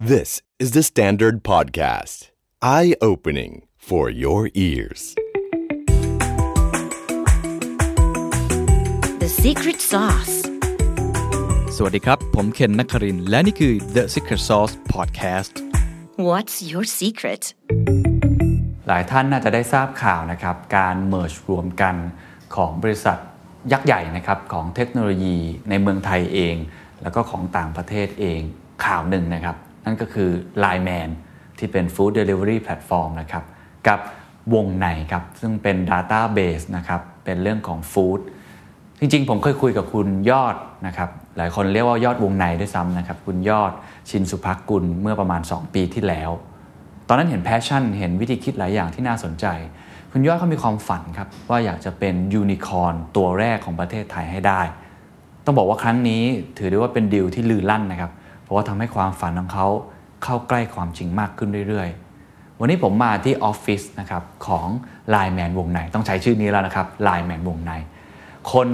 This is the Standard Podcast. Eye opening for your ears. The secret sauce. สวัสดีครับ ผมเคนนักครินทร์และนี่คือ The Secret Sauce Podcast What's your secret? หลายท่านน่าจะได้ทราบข่าวนะครับ การ merge รวมกันของบริษัทยักษ์ใหญ่นะครับของเทคโนโลยีในเมืองไทยเอง แล้วก็ของต่างประเทศเองข่าวหนึ่งนะครับ นั่นก็คือ Line Man ที่เป็น Food Delivery Platform นะครับ กับวงในครับ ซึ่งเป็น Database นะครับ เป็นเรื่องของ Food จริงๆ ผมเคยคุยกับคุณยอดนะครับ หลายคนเรียกว่ายอดวงในด้วยซ้ำนะครับ คุณยอดชินสุภักกุลเมื่อประมาณ 2 ปีที่แล้ว ตอนนั้นเห็นแพชชั่น เห็นวิธีคิดหลายอย่างที่น่าสนใจ คุณยอดเขามีความฝันครับ ว่าอยากจะเป็นยูนิคอร์นตัวแรกของประเทศไทยให้ได้ ต้องบอกว่าครั้งนี้ถือได้ว่าเป็นดีลที่ลือลั่นนะครับ เพราะว่าทำให้ความฝันของเขาเข้าใกล้ความจริงมากขึ้นเรื่อยๆ วันนี้ผมมาที่ออฟฟิศนะครับของ Line Man วงในต้องใช้ชื่อนี้แล้วนะครับ Line Man วงใน คน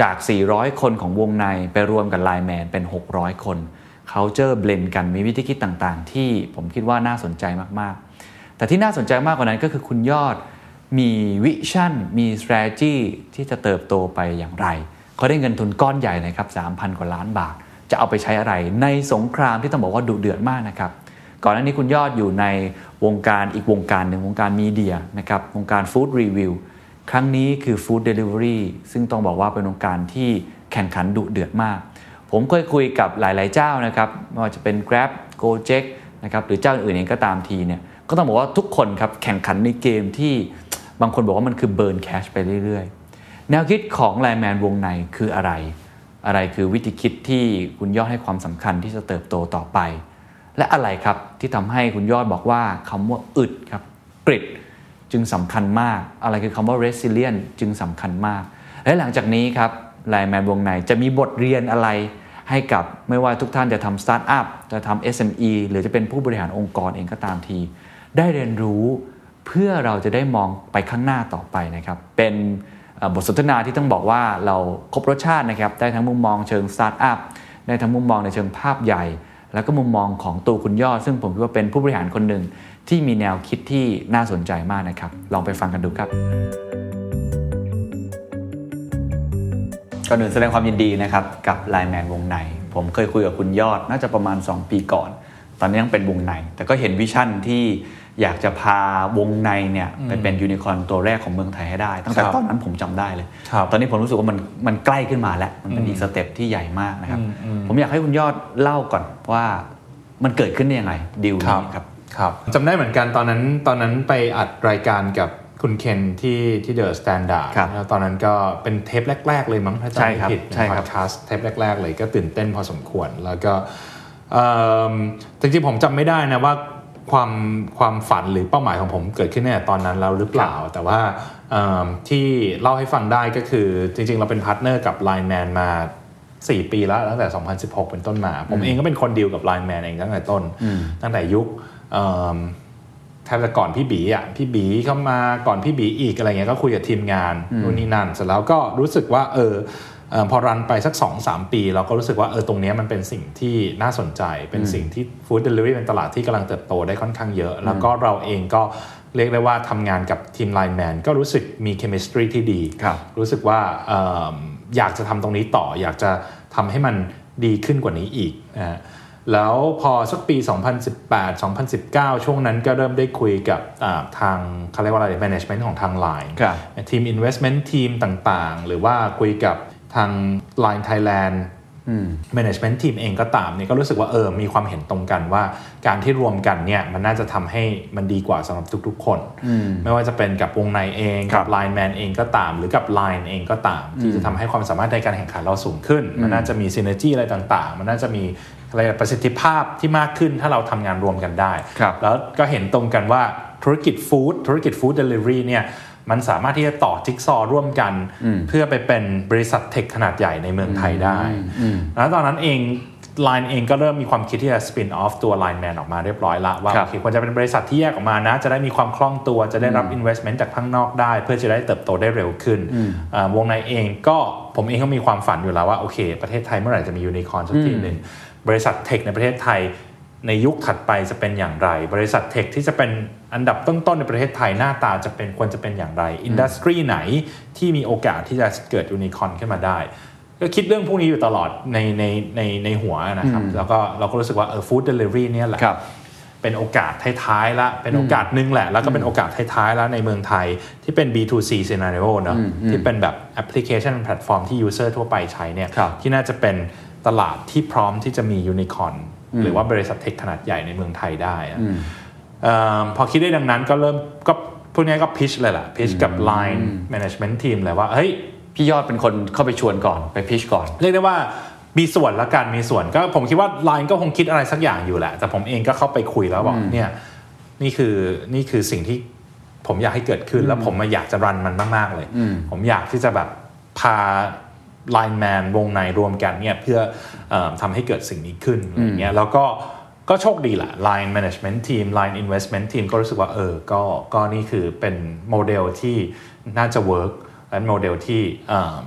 จาก 400 คนของวงในไปรวมกับ Line Man เป็น 600 คนเขาเจอเบลนกันมีวิธีคิดต่างๆ ที่ผมคิดว่าน่าสนใจมากๆ แต่ที่น่าสนใจมากกว่านั้นก็คือคุณยอดมีvision มี strategy ที่จะเติบโตไปอย่างไร เขาได้เงินทุนก้อนใหญ่นะครับ3,000 กว่าล้านบาท จะเอาไปใช้อะไร ในสงครามที่ต้องบอกว่าดุเดือดมากนะครับ ก่อนหน้านี้คุณยอดอยู่ในวงการอีกวงการหนึ่งวงการ media นะครับวงการ food review ครั้งนี้คือ food delivery ซึ่งต้องบอกว่าเป็นวงการที่แข่งขันดุเดือดมาก ผมเคยคุยกับหลาย ๆ เจ้านะครับไม่ว่าจะเป็น Grab Gojek นะครับหรือเจ้าอื่นเองก็ตามทีเนี่ยก็ต้องบอกว่าทุกคนครับแข่งขันในเกมที่บางคนบอกว่ามันคือ burn cash ไปเรื่อย ๆ แนวคิดของ LINE MAN Wongnai คืออะไร อะไรคือวิธีคิดที่คุณยอดให้ความสำคัญที่จะเติบโตต่อไป และอะไรครับที่ทำให้คุณยอดบอกว่าคำว่าอึดครับ grit จึงสำคัญมาก อะไรคือคำว่า resilient จึงสำคัญมาก และหลังจากนี้ครับ LINE MAN Wongnai จะมีบทเรียนอะไรให้กับไม่ว่าทุกท่านจะทำสตาร์ทอัพจะทำ SME หรือจะเป็นผู้บริหารองค์กรเองก็ตามที ได้เรียนรู้เพื่อเราจะได้มองไปข้างหน้าต่อไปนะครับ เป็น บทสนทนาที่ต้องบอกว่าเราครบรสชาตินะครับได้ทั้งมุมมองเชิงสตาร์ทอัพได้ทั้งมุมมองในเชิงภาพใหญ่ แล้วก็มุมมองของตัวคุณยอด ซึ่งผมคิดว่าเป็นผู้บริหารคนหนึ่งที่มีแนวคิดที่น่าสนใจมากนะครับ ลองไปฟังกันดูครับก่อนอื่นแสดงความยินดีนะครับกับ LINE MAN Wongnai ผมเคยคุยกับคุณยอดน่าจะประมาณ 2 ปีก่อน ตอนนี้ยังเป็นวงใน แต่ก็เห็น vision ที่ อยากจะพาวงในเนี่ยไปเป็นยูนิคอร์นตัวแรกของเมืองไทยให้ได้ ตั้งแต่ครับตอนนั้นผมจำได้เลยครับตอนนี้ผมรู้สึกว่ามันมันใกล้ขึ้นมาแล้ว มันเป็นอีก step ที่ใหญ่มากนะครับ ผมอยากให้คุณยอดเล่าก่อนว่ามันเกิดขึ้นได้ยังไงดิวนี้ครับครับจำได้เหมือนกันตอนนั้นตอนนั้นไปอัดรายการกับคุณเคนที่ที่เดอะสแตนดาร์ดครับแล้วตอนนั้นก็เป็นเทปแรก ๆ เลยมั้งถ้าจำไม่ผิดใช่คอรับใช่ครับพอดแคสต์เทปแรก ๆ เลยก็ตื่นเต้นพอสมควรแล้วก็เอิ่มจริงๆผมจำไม่ได้นะว่า ความความฝันหรือเป้าหมายของผมเกิดขึ้นเนี่ยตอนนั้นแล้วหรือเปล่า แต่ว่าเอิ่มที่เล่าให้ฟังได้ก็คือจริง ๆ เราเป็น partner กับ Line Man มา 4 ปีแล้วตั้งแต่ 2016 เป็นต้นมา ผมเองก็เป็นคนดีลกับ Line Man เองตั้งแต่ต้น ตั้งแต่ยุคเอิ่มแทบจะก่อนพี่บีอะพี่บีเข้ามาก่อนพี่บีอีกอะไรเงี้ยก็คุยกับทีมงานนู่นนี่นั่นเสร็จแล้วก็รู้สึกว่าเออเอ่อ พอ run ไปสัก 2 3 ปี เราก็รู้สึกว่าเออตรงเนี้ยมันเป็นสิ่งที่น่าสนใจ เป็นสิ่งที่ฟู้ดเดลิเวอรี่เป็นตลาดที่กำลังเติบโตได้ค่อนข้างเยอะ แล้วก็เราเองก็เรียกได้ว่าทำงานกับทีมไลน์แมนก็รู้สึกมี chemistry ที่ดีครับรู้สึกว่าเอิ่มอยากจะทำตรงนี้ต่อ อยากจะทำให้มันดีขึ้นกว่านี้อีกนะฮะแล้วพอสักปี 2018 2019 ช่วงนั้นก็เริ่มได้คุยกับอ่าทางเขาเรียกว่าอะไร management ของทาง Line ครับทีม investment ทีมต่างๆ หรือว่าคุยกับ ทาง Line Thailand management ทีมเองก็ตามเนี่ยก็รู้สึกว่าเออมีความเห็นตรงกันว่า การที่รวมกันเนี่ยมันน่าจะทำให้มันดีกว่าสำหรับทุกๆ คน ไม่ว่าจะเป็นกับวงในเองครักับบ Line Man เองก็ตาม หรือกับ Line เองก็ตาม ที่จะทำให้ความสามารถในการแข่งขันเราสูงขึ้น มันน่าจะมี synergy อะไรต่างๆ มันน่าจะมีอะไรประสิทธิภาพที่มากขึ้นถ้าเราทำงานรวมกันได้ครับแล้วก็เห็นตรงกันว่าธุรกิจฟู้ดธุรกิจฟู้ดเดลิเวอรี่เนี่ย มันสามารถที่จะต่อจิ๊กซอว์ร่วมกัน เพื่อไปเป็นบริษัทเทคขนาดใหญ่ในเมืองไทยได้ แล้วตอนนั้นเอง Line เองก็เริ่มมีความคิดที่จะ spin off ตัว Line Man ออกมาเรียบร้อยละว่าครับโอเคควรจะเป็นบริษัทที่แยกออกมานะ จะได้มีความคล่องตัวจะได้รับ investment จากข้างนอกได้ เพื่อจะได้เติบโตได้เร็วขึ้นอ่าวงในเองก็ผมเองก็มีความฝันอยู่แล้วว่าโอเค ประเทศไทยเมื่อไหร่จะมียูนิคอร์นสักทีหนึ่งบริษัท tech ในประเทศไทย ในยุคถัดไปจะเป็นอย่างไร บริษัท tech ที่จะเป็นอันดับต้นๆในประเทศไทยหน้าตาจะเป็นควรจะเป็นอย่างไร industry ไหนที่มีโอกาสที่จะเกิดยูนิคอร์นขึ้นมาได้ ก็คิดเรื่องพวกนี้อยู่ตลอดในในในในหัวนะครับ แล้วก็เราก็รู้สึกว่าเออฟู้ดเดลิเวอรี่เนี่ยแหละครับเป็นโอกาสท้ายๆละเป็นโอกาสหนึงแหละ แล้วก็เป็นโอกาสท้ายๆแล้วในเมืองไทยที่เป็น B2C scenario เนอะที่เป็นแบบแอปพลิเคชันแพลตฟอร์มที่ user ทั่วไปใช้เนี่ยครับที่น่าจะเป็นตลาดที่พร้อมที่จะมียูนิคอร์น หรือว่าบริษัท tech ขนาดใหญ่ในเมืองไทยได้อะเออพอคิดได้ดังนั้นก็เริ่มก็พวกนี้ก็ pitch เลยล่ะ pitch กับ Line Management Team เลยว่าเฮ้ยพี่ยอดเป็นคนเข้าไปชวนก่อนไป pitch ก่อน เรียกได้ว่ามีส่วนละกันมีส่วนก็ผมคิดว่า Line ก็คงคิดอะไรสักอย่างอยู่แหละ แต่ผมเองก็เข้าไปคุยแล้วบอกเนี่ยนี่คือนี่คือสิ่งที่ผมอยากให้เกิดขึ้นแล้วผมมาอยากจะ run มันมาก ๆ เลย ผมอยากที่จะแบบพา Line Man วงในรวมกันเนี่ยเพื่อเออทำให้เกิดสิ่งนี้ขึ้นอะไรเงี้ยแล้วก็ก็โชคดีแหละ Line Management Team Line Investment Team ก็รู้สึกว่าเออ ก็ ก็นี่คือเป็นโมเดลที่น่าจะ work และโมเดลที่เอ่อ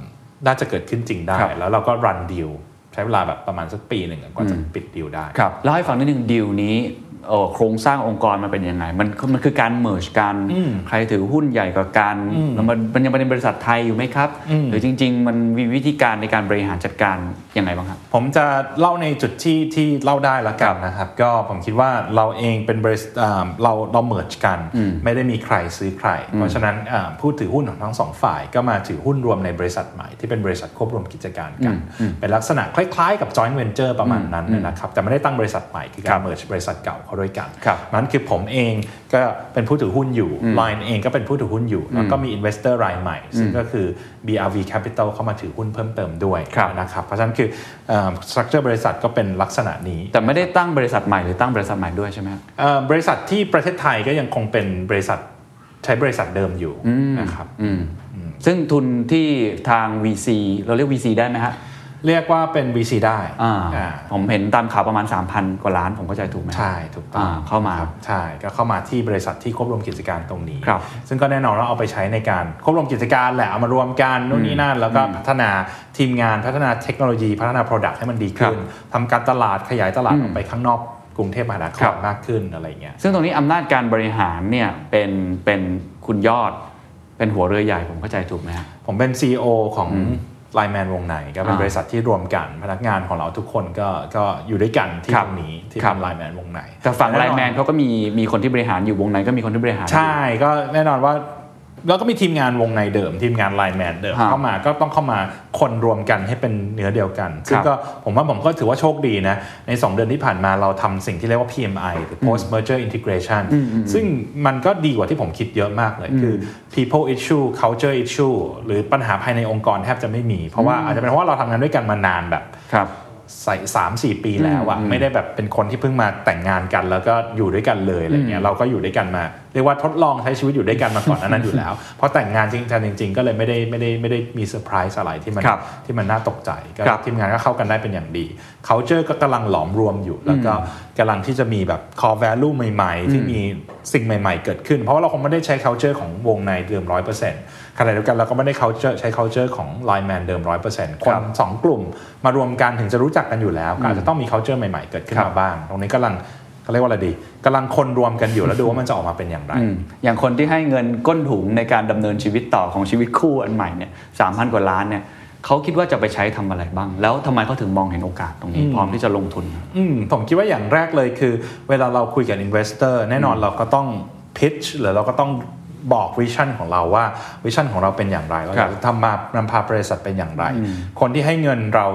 น่าจะเกิดขึ้นจริงได้ครับแล้วเราก็ run ดีลใช้เวลาแบบประมาณสักปีหนึ่งกว่าจะปิดดีลได้ ครับเล่าให้ฟังนิดนึงดีลนี้เอ่อ โครงสร้างองค์กรมันเป็นยังไง มันมันคือการ merge กันใครถือหุ้นใหญ่กว่ากันแล้วมันมันยังเป็นบริษัทไทยอยู่ไหมครับ หรือจริง ๆ มันมีวิธีการในการบริหารจัดการยังไงบ้างครับ ผมจะเล่าในจุดที่ที่เล่าได้ละกันนะครับ ก็ผมคิดว่าเราเองเป็นบริษัทอ่าเราเรา merge กัน ไม่ได้มีใครซื้อใคร เพราะฉะนั้นอ่าผู้ถือหุ้นของทั้งสองฝ่ายก็มาถือหุ้นรวมในบริษัทใหม่ที่เป็นบริษัทควบรวมกิจการกัน เป็นลักษณะคล้ายๆ กับ joint venture ประมาณนั้นนะครับแต่ไม่ได้ตั้งบริษัทใหม่คือการ merge บริษัทเก่าเข้าด้วยกันครับนั้นคือผมเองก็เป็นผู้ถือหุ้นอยู่ Line เองก็เป็นผู้ถือหุ้นอยู่ แล้วก็มี investor รายใหม่ ซึ่งก็คือ BRV Capital เข้ามาถือหุ้นเพิ่มเติมด้วยครับนะครับ เพราะฉะนั้นคือเอ่อ structure บริษัทก็เป็นลักษณะนี้ แต่ไม่ได้ตั้งบริษัทใหม่หรือตั้งบริษัทใหม่ด้วยใช่ไหมครับเอ่อบริษัทที่ประเทศไทยก็ยังคงเป็นบริษัทใช้บริษัทเดิมอยู่นะครับอืมซึ่งทุนที่ทาง VC เราเรียก VC ได้ไหมฮะ เรียกว่าเป็น VC ได้อ่าอ่าผมเห็นตามข่าวประมาณ 3,000 กว่าล้านผมเข้าใจถูกไหมใช่ถูกต้องอ่าเข้ามาครับใช่ก็เข้ามาที่บริษัทที่ควบรวมกิจการตรงนี้ครับซึ่งก็แน่นอนว่าเอาไปใช้ในการควบรวมกิจการแหละเอามารวมกันนู่นนี่นั่น แล้วก็พัฒนาทีมงานพัฒนาเทคโนโลยี พัฒนา Product ให้มันดีขึ้นทำการตลาดขยายตลาดออกไปข้างนอกกรุงเทพมหานคครัรบมากขึ้นอะไรเงี้ยซึ่งตรงนี้อำนาจการบริหารเนี่ยเป็นเป็นคุณยอดเป็นหัวเรือใหญ่ผมเข้าใจถูกไหมฮะผมเป็น CEO ของ ไลแมนวงในก็เป็นอ่าบริษัทที่รวมกันพนักงานของเราทุกคนก็ก็อยู่ด้วยกันที่ครับตรงนี้ที่ครัเป็บนไลแมนวงในแต่ฝั่งไลอแมนเขาก็มีมีคนที่บริหารอยู่วงในก็มีคนที่บริหารอยู่ใช่ก็แน่นอนว่า แล้วก็มีทีมงานวงในเดิม ทีมงานไลแมนเดิมครับเข้ามาก็ต้องเข้ามาคนรวมกันให้เป็นเนื้อเดียวกันซึ่งก็ผมว่าผมก็ถือว่าโชคดีนะ ใน 2 เดือนที่ผ่านมาเราทำสิ่งที่เรียกว่า PMI หรือ Post Merger Integration ซึ่งมันก็ดีกว่าที่ผมคิดเยอะมากเลย คือ people issue culture issue หรือปัญหาภายในองค์กรแทบจะไม่มี เพราะว่าอาจจะเป็นเพราะว่าเราทำงานด้วยกันมานานแบบครับ ใส่สามสี่ปีแล้วอะไม่ได้แบบเป็นคนที่เพิ่งมาแต่งงานกัน แล้วก็อยู่ด้วยกันเลยอะไรเงี้ยเราก็อยู่ด้วยกันมาเรียกว่าทดลองใช้ชีวิตอยู่ด้วยกันมาก่อนหนานั้นอยู่แล้วพอแต่งงานจริงจังจริง ๆ ก็เลยไม่ได้ไม่ได้ไม่ได้มีเซอร์ไพรส์อะไรที่มันครับที่มันน่าตกใจก็ครับทีมงานก็เข้ากันได้เป็นอย่างดี culture ก็กำลังหลอมรวมอยู่ แล้วก็กำลังที่จะมีแบบ core value ใหม่ ๆ ที่มีสิ่งใหม่ ๆ เกิดขึ้น เพราะว่าเราคงไม่ได้ใช้ culture ของวงในเดิมร้อยเปอร์เซ็นต์ ขณะเดียวกันเราก็ไม่ได้ culture ใช้ culture ของ line man เดิมร้อยเปอร์เซ็นต์คนครับสองกลุ่มมารวมกันถึงจะรู้จักกันอยู่แล้วก็อาจจะต้องมี culture ใหม่ๆ เกิดขึ้นครัมาบบ้าง ตรงนี้กำลังเขาเรียกว่าอะไรดีกำลังคนรวมกันอยู่แล้วดูว่ามันจะออกมาเป็นอย่างไรอืมอย่างคนที่ให้เงินก้นถุงในการดำเนินชีวิตต่อของชีวิตคู่อันใหม่เนี่ยสามพันกว่าล้านเนี่ยเขาคิดว่าจะไปใช้ทำอะไรบ้าง แล้วทำไมเขาถึงมองเห็นโอกาสตรงนี้ พร้อมที่จะลงทุน อืมผมคิดว่าอย่างแรกเลยคือ เวลาเราคุยกับ investor แน่นอนเราก็ต้อง pitch หรือเราก็ต้อง บอก vision ของเราว่า vision ของเราเป็นอย่างไร เราอยากจะทำมานำพาบริษัทเป็นอย่างไร คนที่ให้เงินเรา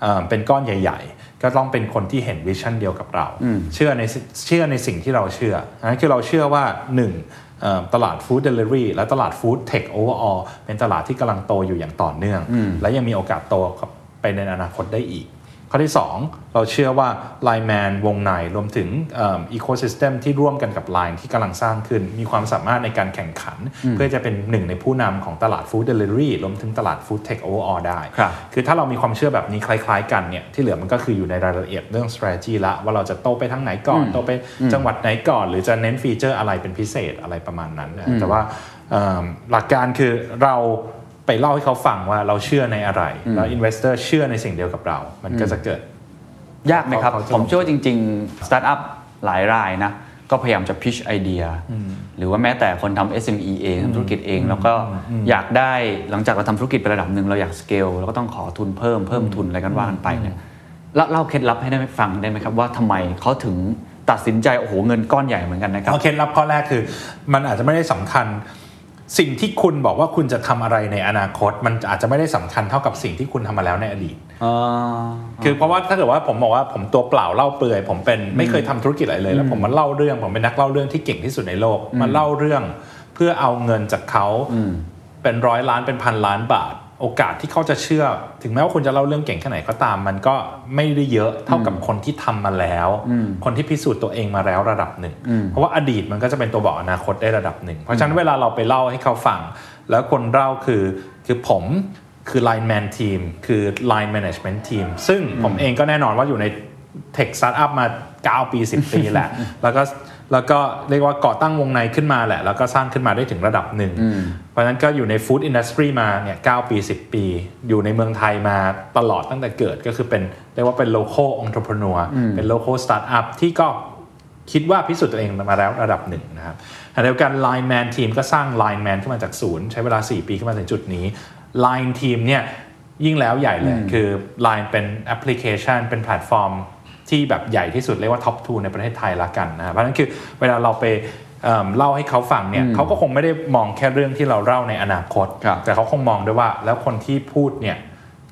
เอ่อเป็นก้อนใหญ่ ๆ ก็ต้องเป็นคนที่เห็น vision เดียวกับเรา เชื่อในเชื่อในสิ่งที่เราเชื่อนั่นคือเราเชื่อว่าหนึ่งเอ่อตลาดฟู้ดเดลิเวอรี่และตลาด food tech overall เป็นตลาดที่กำลังโตอยู่อย่างต่อเนื่อง และยังมีโอกาสโตไปในอนาคตได้อีก ข้อที่ 2 เราเชื่อว่า Line Man วงในรวมถึงอีโค y ิสเต็มที่ร่วมกันกับ Line ที่กำลังสร้างขึ้น มีความสามารถในการแข่งขัน เพื่อจะเป็นหนึ่งในผู้นำของตลาดฟู้ดเดลิเวอรี่รวมถึงตลาด food tech overall ได้ครับคือถ้าเรามีความเชื่อแบบนี้คล้าย ๆ กันเนี่ยที่เหลือมันก็คืออยู่ในรายละเอียดเรื่อง strategy ละว่าเราจะโตไปทางไหนก่อนโตไปจังหวัดไหนก่อน หรือจะเน้นฟีเจอร์อะไรเป็นพิเศษอะไรประมาณนั้นนะแต่ว่าเอิ่มหลักการคือเรา ไปเล่าให้เขาฟังว่าเราเชื่อในอะไร แล้ว investor เชื่อในสิ่งเดียวกับเรา มันก็จะเกิด ยากไหมครับเขาจะผมเชื่อว่าจริงๆสตาร์ทอัพหลายรายนะ ก็พยายามจะพิชไอเดีย หรือว่าแม้แต่คนทำ SME เองทำธุรกิจเอง แล้วก็อยากได้หลังจากเราทำธุรกิจไประดับหนึ่งเราอยากสเกลเราก็ต้องขอทุนเพิ่มเพิ่มทุนอะไรกันว่ากันไปเนี่ยแล้วเล่าเคล็ดลับให้ได้ฟังได้ไหมครับว่าทำไมเขาถึงตัดสินใจโอ้โหเงินก้อนใหญ่เหมือนกันนะครับเอาเคล็ดลับข้อแรกคือ มันอาจจะไม่ได้สำคัญ สิ่งที่คุณบอกว่าคุณจะทำอะไรในอนาคต มันอาจจะไม่ได้สำคัญเท่ากับสิ่งที่คุณทำมาแล้วในอดีตคือเพราะว่าถ้าเกิดว่าผมบอกว่าผมตัวเปล่าเล่าเปลือย ผมเป็นไม่เคยทำธุรกิจอะไรเลย แล้วผมมาเล่าเรื่องผมเป็นนักเล่าเรื่องที่เก่งที่สุดในโลกมาเล่าเรื่อง เพื่อเอาเงินจากเขาเป็นร้อยล้านเป็นพันล้านบาท โอกาสที่เขาจะเชื่อ ถึงแม้ว่าคุณจะเล่าเรื่องเก่งแค่ไหนก็ตาม มันก็ไม่ได้เยอะเท่ากับคนที่ทำมาแล้ว คนที่พิสูจน์ตัวเองมาแล้วระดับหนึ่ง เพราะว่าอดีตมันก็จะเป็นตัวบอกอนาคตได้ระดับหนึ่ง เพราะฉะนั้นเวลาเราไปเล่าให้เขาฟัง แล้วคนเล่าคือคือผมคือ line man team คือ line management team ซึ่งผมเองก็แน่นอนว่าอยู่ใน tech สตาร์ทอัพมา 9 ปี 10 ปีแหละ แล้วก็ แล้วก็เรียกว่าก่อตั้งวงในขึ้นมาแหละ แล้วก็สร้างขึ้นมาได้ถึงระดับหนึ่ง เพราะฉะนั้นก็อยู่ใน food industry มาเนี่ย9ปี 10 ปี อยู่ในเมืองไทยมาตลอดตั้งแต่เกิดก็คือเป็นเรียกว่าเป็น local entrepreneur เป็น local startup ที่ก็คิดว่าพิสูจน์ตัวเองมาแล้วระดับหนึ่งนะครับขณะเดียวกัน Line Man Team ก็สร้าง Line Man ขึ้นมาจากศูนย์ใช้เวลา 4 ปีขึ้นมาถึงจุดนี้ Line Team เนี่ยยิ่งแล้วใหญ่เลย คือ Line เป็นแอปพลิเคชันเป็นแพลตฟอร์ม ที่แบบใหญ่ที่สุดเรียกว่า top two ในประเทศไทยละกันนะเพราะฉะนั้นคือเวลาเราไปเอิ่มเล่าให้เขาฟังเนี่ยเขาก็คงไม่ได้มองแค่เรื่องที่เราเล่าในอนาคตครับแต่เขาคงมองด้วยว่า แล้วคนที่พูดเนี่ย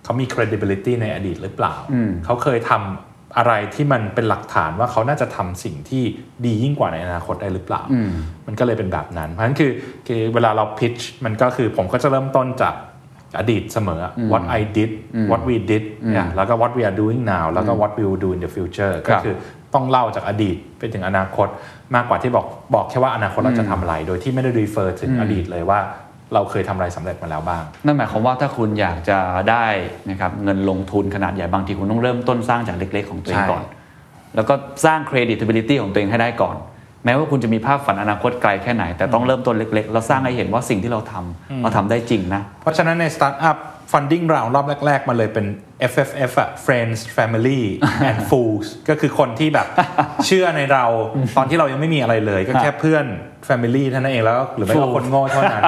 เขามี credibility ในอดีตหรือเปล่า เขาเคยทำอะไรที่มันเป็นหลักฐานว่าเขาน่าจะทำสิ่งที่ดียิ่งกว่าในอนาคตได้หรือเปล่า มันก็เลยเป็นแบบนั้น เพราะฉะนั้นคือคือเวลาเรา pitch มันก็คือผมก็จะเริ่มต้นจาก อดีตเสมอ what I did what we did เนี่ยแล้วก็ what we are doing now แล้วก็ what we will do in the future ก็คือต้องเล่าจากอดีตไปถึงอนาคต มากกว่าที่บอกบอกแค่ว่าอนาคตเราจะทำอะไร โดยที่ไม่ได้ refer ถึงอดีตเลยว่าเราเคยทำอะไรสำเร็จมาแล้วบ้าง นั่นหมายความว่าถ้าคุณอยากจะได้นะครับเงินลงทุนขนาดใหญ่บางทีคุณต้องเริ่มต้นสร้างจากเล็กๆ ของตัวเองใช่ก่อน แล้วก็สร้าง credibility ของตัวเองให้ได้ก่อน แม้ว่าคุณจะมีภาพฝันอนาคตไกลแค่ไหน แต่ต้องเริ่มต้นเล็กๆแล้วสร้างให้เห็นว่าสิ่งที่เราทำเราทำได้จริงนะ เพราะฉะนั้นในสตาร์ทอัพ funding round รอบแรก ๆ มาเลยเป็น FFF อะ Friends Family and Fools ก็คือคนที่แบบเชื่อในเราตอนที่เรายังไม่มีอะไรเลย ก็แค่เพื่อน Family เท่านั้นเองแล้วก็หรือไม่ก็ Fools คนโง่เท่านั้น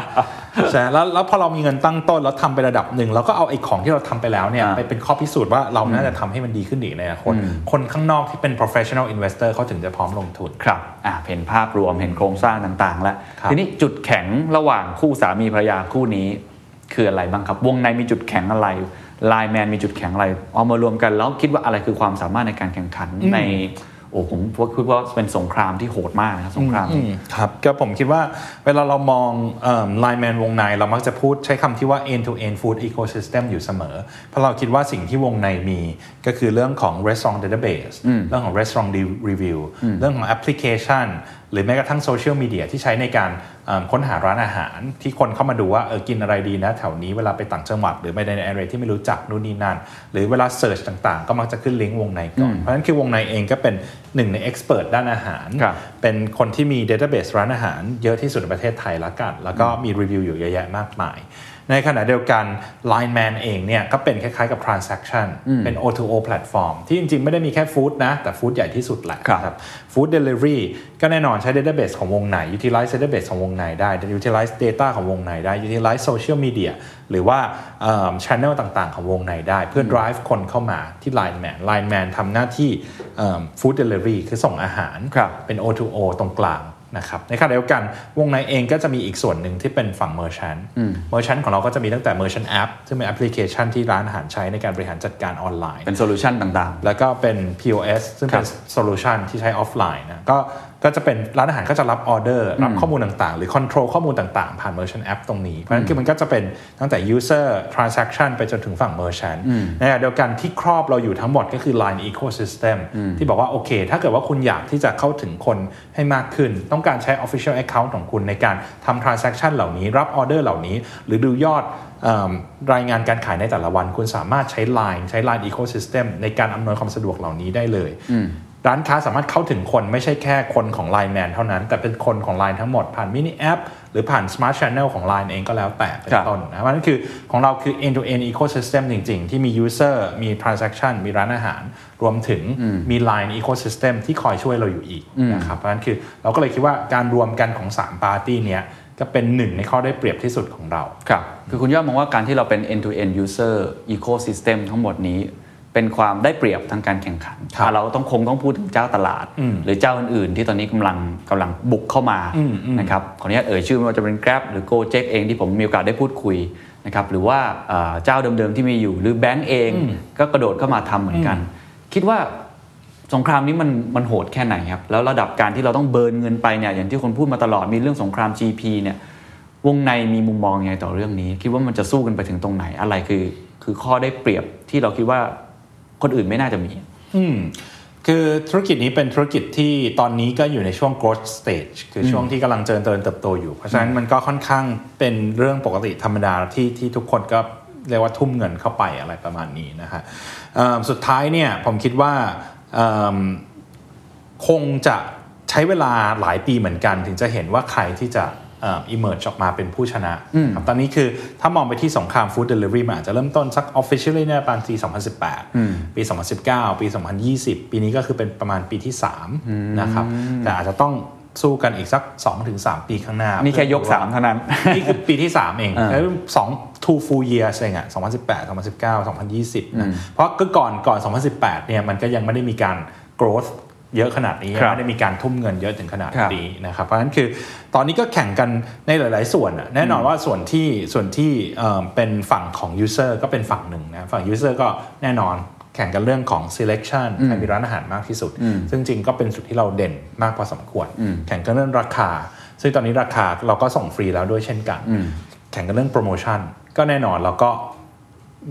ใช่แล้วแล้วพอเรามีเงินตั้งต้นแล้วทำไประดับหนึ่งเราก็เอาไอ้ของที่เราทำไปแล้วเนี่ยอ่าไปเป็นข้อพิสูจน์ว่าเราน่าจะทำให้มันดีขึ้นอีกในอนาคตคนข้างนอกที่เป็น professional investor เขาถึงจะพร้อมลงทุนครับอะเห็นภาพรวมเห็นโครงสร้างต่างๆ แล้วครับทีนี้จุดแข็งระหว่างคู่สามีภรรยาคู่นี้ คืออะไรบ้างครับ วงในมีจุดแข็งอะไรไลแมนมีจุดแข็งอะไรเอามารวมกันแล้วคิดว่าอะไรคือความสามารถในการแข่งขันใน โอ้ผมคิดว่าเป็นสงครามที่โหดมากนะครับสงครามนี้ครับก็ผมคิดว่าเวลาเรามองไลน์แมนวงใน เรามักจะพูดใช้คำที่ว่า end to end food ecosystem อยู่เสมอ เพราะเราคิดว่าสิ่งที่วงในมีก็คือเรื่องของ restaurant database เรื่องของ restaurant review เรื่องของ application หรือแม้กระทั่งโซเชียลมีเดียที่ใช้ในการเอิ่มค้นหาร้านอาหาร ที่คนเข้ามาดูว่าเออกินอะไรดีนะ แถวนี้เวลาไปต่างจังหวัด หรือไปใน area ที่ไม่รู้จักนู่นนี่นั่นหรือเวลา search ต่างๆ ก็มักจะขึ้นลิงก์วงในก่อน เพราะฉะนั้นคือวงในเองก็เป็นหนึ่งใน expert ด้านอาหารครับเป็นคนที่มี database ร้านอาหาร เยอะที่สุดในประเทศไทยละกัน แล้วก็มีรีวิวอยู่เยอะแยะมากมาย ในขณะเดียวกัน Line Man เองเนี่ยก็เป็นคล้ายๆกับ transaction เป็น O2O platform ที่จริงๆ ไม่ได้มีแค่ food นะ แต่ food ใหญ่ที่สุดแหละครับฟู้ดเดลิเวอรี่ก็แน่นอนใช้ database ของวงใน utilize database ของวงในได้ utilize data ของวงในได้ utilize social media หรือว่าเอิ่ม channel ต่างๆ ของวงในได้ เพื่อ drive คนเข้ามาที่ Line Man Line Man ทำหน้าที่เอิ่ม food delivery คือส่งอาหารครับเป็น O2O ตรงกลาง นะครับในขณะเดียวกันวงในเองก็จะมีอีกส่วนหนึ่งที่เป็นฝั่ง Merchant Merchant ของเราก็จะมีตั้งแต่ Merchant App ซึ่งเป็นแอปพลิเคชันที่ร้านอาหารใช้ในการบริหารจัดการออนไลน์ เป็นโซลูชันต่างแล้วก็เป็น POS ซึ่งเป็นครับโซลูชันที่ใช้ออฟไลน์นะก็ ก็จะเป็นร้านอาหารก็จะรับออเดอร์รับข้อมูลต่างๆ หรือ control ข้อมูลต่างๆ ผ่าน Merchant App ตรงนี้ เพราะฉะนั้นคือมันก็จะเป็นตั้งแต่ User Transaction ไปจนถึงฝั่ง Merchant ในขณะเดียวกันที่ครอบเราอยู่ทั้งหมดก็คือ Line Ecosystem ที่บอกว่าโอเค ถ้าเกิดว่าคุณอยากที่จะเข้าถึงคนให้มากขึ้น ต้องการใช้ Official Account ของคุณในการทำ Transaction เหล่านี้ รับออเดอร์เหล่านี้ หรือดูยอดเอิ่มรายงานการขายในแต่ละวัน คุณสามารถใช้ Line ใช้ Line Ecosystem ในการอำนวยความสะดวกเหล่านี้ได้เลย ร้านค้าสามารถเข้าถึงคนไม่ใช่แค่คนของ Line Man เท่านั้น แต่เป็นคนของ Line ทั้งหมด ผ่านมินิแอปหรือผ่าน Smart Channel ของ Line เองก็แล้วแต่เป็นครับต้นนะเพราะฉะนั้นคือของเราคือ end to end ecosystem จริง ๆ ที่มี user มี transaction มีร้านอาหาร รวมถึงมี Line ecosystem ที่คอยช่วยเราอยู่อีกนะครับเพราะฉะนั้นคือเราก็เลยคิดว่าการรวมกันของ3 party เนี้ยก็เป็นหนึ่งในข้อได้เปรียบที่สุดของเราครับคือคุณยอดมองว่าการที่เราเป็น end to end user ecosystem ทั้งหมดนี้ เป็นความได้เปรียบทางการแข่งขันครับอะเราต้องคงต้องพูดถึงเจ้าตลาด หรือเจ้าอื่นๆ ที่ตอนนี้กำลังกำลังบุกเข้ามานะครับขออนุญาตเอ่ยชื่อไม่ว่าจะเป็น Grab หรือ Gojek เองที่ผมมีโอกาสได้พูดคุยนะครับหรือว่าเอ่อเจ้าเดิมๆที่มีอยู่ หรือแบงก์เองก็กระโดดเข้ามาทำเหมือนกัน คิดว่าสงครามนี้มันมันโหดแค่ไหนครับ แล้วระดับการที่เราต้องเบิร์นเงินไปเนี่ยอย่างที่คนพูดมาตลอดมีเรื่องสงคราม GP เนี่ยวงในมีมุมมองยังไงต่อเรื่องนี้ คิดว่ามันจะสู้กันไปถึงตรงไหนอะไรคือ คือข้อได้เปรียบที่เราคิดว่า คนอื่นไม่น่าจะมี อืมคือธุรกิจนี้เป็นธุรกิจที่ตอนนี้ก็อยู่ในช่วง growth stage คือช่วงที่กำลังเจริญเติบเติบโตอยู่ เพราะฉะนั้นมันก็ค่อนข้างเป็นเรื่องปกติธรรมดาที่ที่ทุกคนก็เรียกว่าทุ่มเงินเข้าไปอะไรประมาณนี้นะฮะเอิ่มสุดท้ายเนี่ยผมคิดว่าเอิ่มคงจะใช้เวลาหลายปีเหมือนกัน ถึงจะเห็นว่าใครที่จะ เอ่อ emerge ออกมาเป็นผู้ชนะครับตอนนี้คือถ้ามองไปที่สงคราม food delivery มันอาจจะเริ่มต้นสัก officially เนี่ยประมาณปี 2018 ปี 2019 ปี 2020 ปีนี้ก็คือเป็นประมาณปีที่3นะครับแต่อาจจะต้องสู้กันอีกสัก 2-3 ปีข้างหน้า นี่แค่ยกเพื่อ3เท่านั้น นี่คือปีที่ 3 เองอ่าแล้วสอง two full years เองอะ2018 2019 2020นะเพราะก็ก่อนก่อน 2018เนี่ยมันก็ยังไม่ได้มีการ growth เยอะขนาดนี้ครับไม่ได้มีการทุ่มเงินเยอะถึงขนาดครับนี้นะครับเพราะฉะนั้นคือตอนนี้ก็แข่งกันในหลาย ๆ ส่วนอะแน่นอนว่าส่วนที่ส่วนที่เอ่อเป็นฝั่งของ user ก็เป็นฝั่งหนึ่งนะฝั่ง user ก็แน่นอนแข่งกันเรื่องของ selection ใครมีร้านอาหารมากที่สุด ซึ่งจริงก็เป็นจุดที่เราเด่นมากพอสมควร แข่งกันเรื่องราคา ซึ่งตอนนี้ราคาเราก็ส่งฟรีแล้วด้วยเช่นกัน แข่งกันเรื่องโปรโมชั่นก็แน่นอนแล้วก็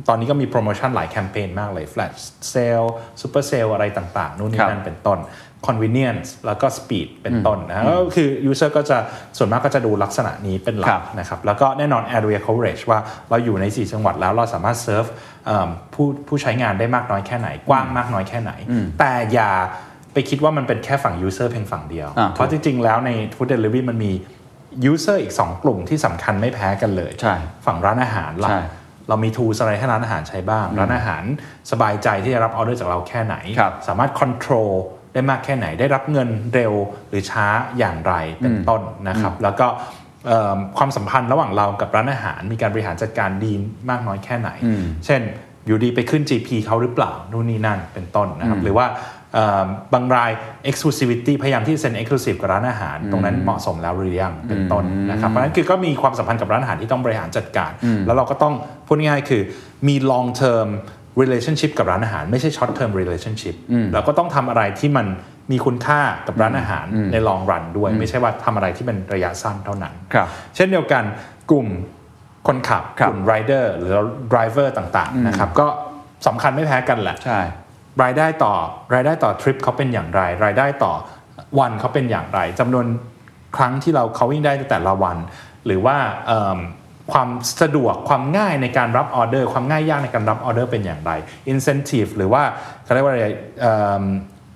ตอนนี้ก็มีโปรโมชั่นหลายแคมเปญมากเลย flash sale super sale อะไรต่างๆ นู่นนี่ครับนั่นเป็นต้น convenience แล้วก็ speed เป็นต้นนะก็คือ user ก็จะส่วนมากก็จะดูลักษณะนี้เป็นหลัครักบนะครับ แล้วก็แน่นอน area coverage ว่าเราอยู่ใน 4 จังหวัดแล้วเราสามารถ serve เอิ่มผู้ผู้ใช้งานได้มากน้อยแค่ไหน กว้างมากน้อยแค่ไหน แต่อย่าไปคิดว่ามันเป็นแค่ฝั่ง user เพียงฝั่งเดียวอ่าเพราะจริงๆแล้วใน food delivery มันมี user อีก 2 กลุ่มที่สำคัญไม่แพ้กันเลยใช่ฝั่งร้านอาหารล่ะใช่ เรามี tools อะไรให้ร้านอาหารใช้บ้าง ร้านอาหารสบายใจที่จะรับออเดอร์จากเราแค่ไหนครับสามารถ control ได้มากแค่ไหน ได้รับเงินเร็วหรือช้าอย่างไรเป็นต้นนะครับ แล้วก็เอิ่มความสัมพันธ์ระหว่างเรากับร้านอาหาร มีการบริหารจัดการดีมากน้อยแค่ไหน เช่นอยู่ดีไปขึ้น GP เขาหรือเปล่านู่นนี่นั่นเป็นต้นนะครับ หรือว่าเอิ่ม บางราย exclusivity พยายามที่จะเซ็น exclusive กับร้านอาหาร ตรงนั้นเหมาะสมแล้วหรือยังเป็นต้นนะครับเพราะฉะนั้นคือก็มีความสัมพันธ์กับร้านอาหารที่ต้องบริหารจัดการ แล้วเราก็ต้องพูดง่ายๆคือมี long term relationship กับร้านอาหาร ไม่ใช่ short term relationship เราก็ต้องทำอะไรที่มันมีคุณค่ากับร้านอาหารใน long run ด้วย ไม่ใช่ว่าทำอะไรที่เป็นระยะสั้นเท่านั้นครับเช่นเดียวกันกลุ่มคนขับครับกลุ่ม rider หรือ driver ต่างๆนะครับก็สำคัญไม่แพ้กันแหละใช่ รายได้ต่อรายได้ต่อทริปเขาเป็นอย่างไร รายได้ต่อวันเขาเป็นอย่างไรจำนวนครั้งที่เราเขาวิ่งได้ในแต่ละวัน หรือว่าเอิ่มความสะดวกความง่ายในการรับออเดอร์ ความง่ายยากในการรับออเดอร์เป็นอย่างไร incentive หรือว่าเขาเรียกว่าอะไร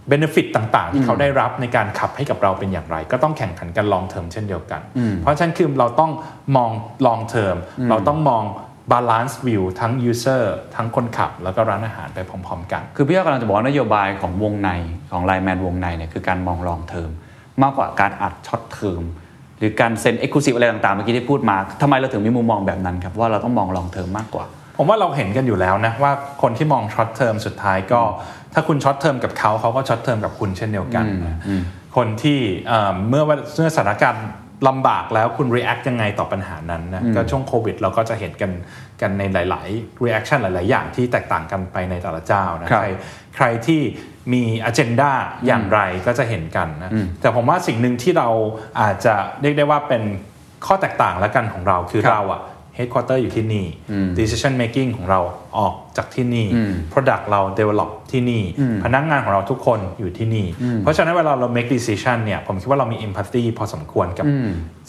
เบนฟิตต่างๆ ที่เขาได้รับในการขับให้กับเราเป็นอย่างไร ก็ต้องแข่งขันกัน long term เช่นเดียวกัน เพราะฉะนั้นคือเราต้องมอง long term เราต้องมอง balance view ทั้ง user ทั้งคนขับ แล้วก็ร้านอาหารไปพร้อมๆ กัน คือพี่ยอดกำลังจะบอกว่านโยบายของวงในของ LINE MAN วงในเนี่ยคือการมอง long term มากกว่าการอัด short term หรือการเซ็น exclusive อะไรต่างๆ เมื่อกี้ที่พูดมาทำไมเราถึงมีมุมมองแบบนั้นครับ ว่าเราต้องมอง long term มากกว่า ผมว่าเราเห็นกันอยู่แล้วนะ ว่าคนที่มอง short termสุดท้ายก็ ถ้าคุณ short term กับเขาเขาก็ short term กับคุณเช่นเดียวกันนะคนที่เอ่อเมื่อวันเมื่อสถานการณ์ ลำบากแล้วคุณ react ยังไงต่อปัญหานั้นนะก็ช่วงโควิด เราก็จะเห็นกันกันในหลาย ๆ reaction หลาย ๆ อย่างที่แตกต่างกันไปในแต่ละเจ้านะครับใครใครที่มี agenda อย่างไรก็จะเห็นกันนะแต่ผมว่าสิ่งหนึ่งที่เราอาจจะเรียกได้ว่าเป็นข้อแตกต่างแล้วกันของเราคือครับเราอะ headquarter อยู่ที่นี่ decision making ของเราออกจากที่นี่ product เรา develop ที่นี่ พนักงานของเราทุกคนอยู่ที่นี่ เพราะฉะนั้นเวลาเรา make decision เนี่ยผมคิดว่าเรามี empathy พอสมควรกับ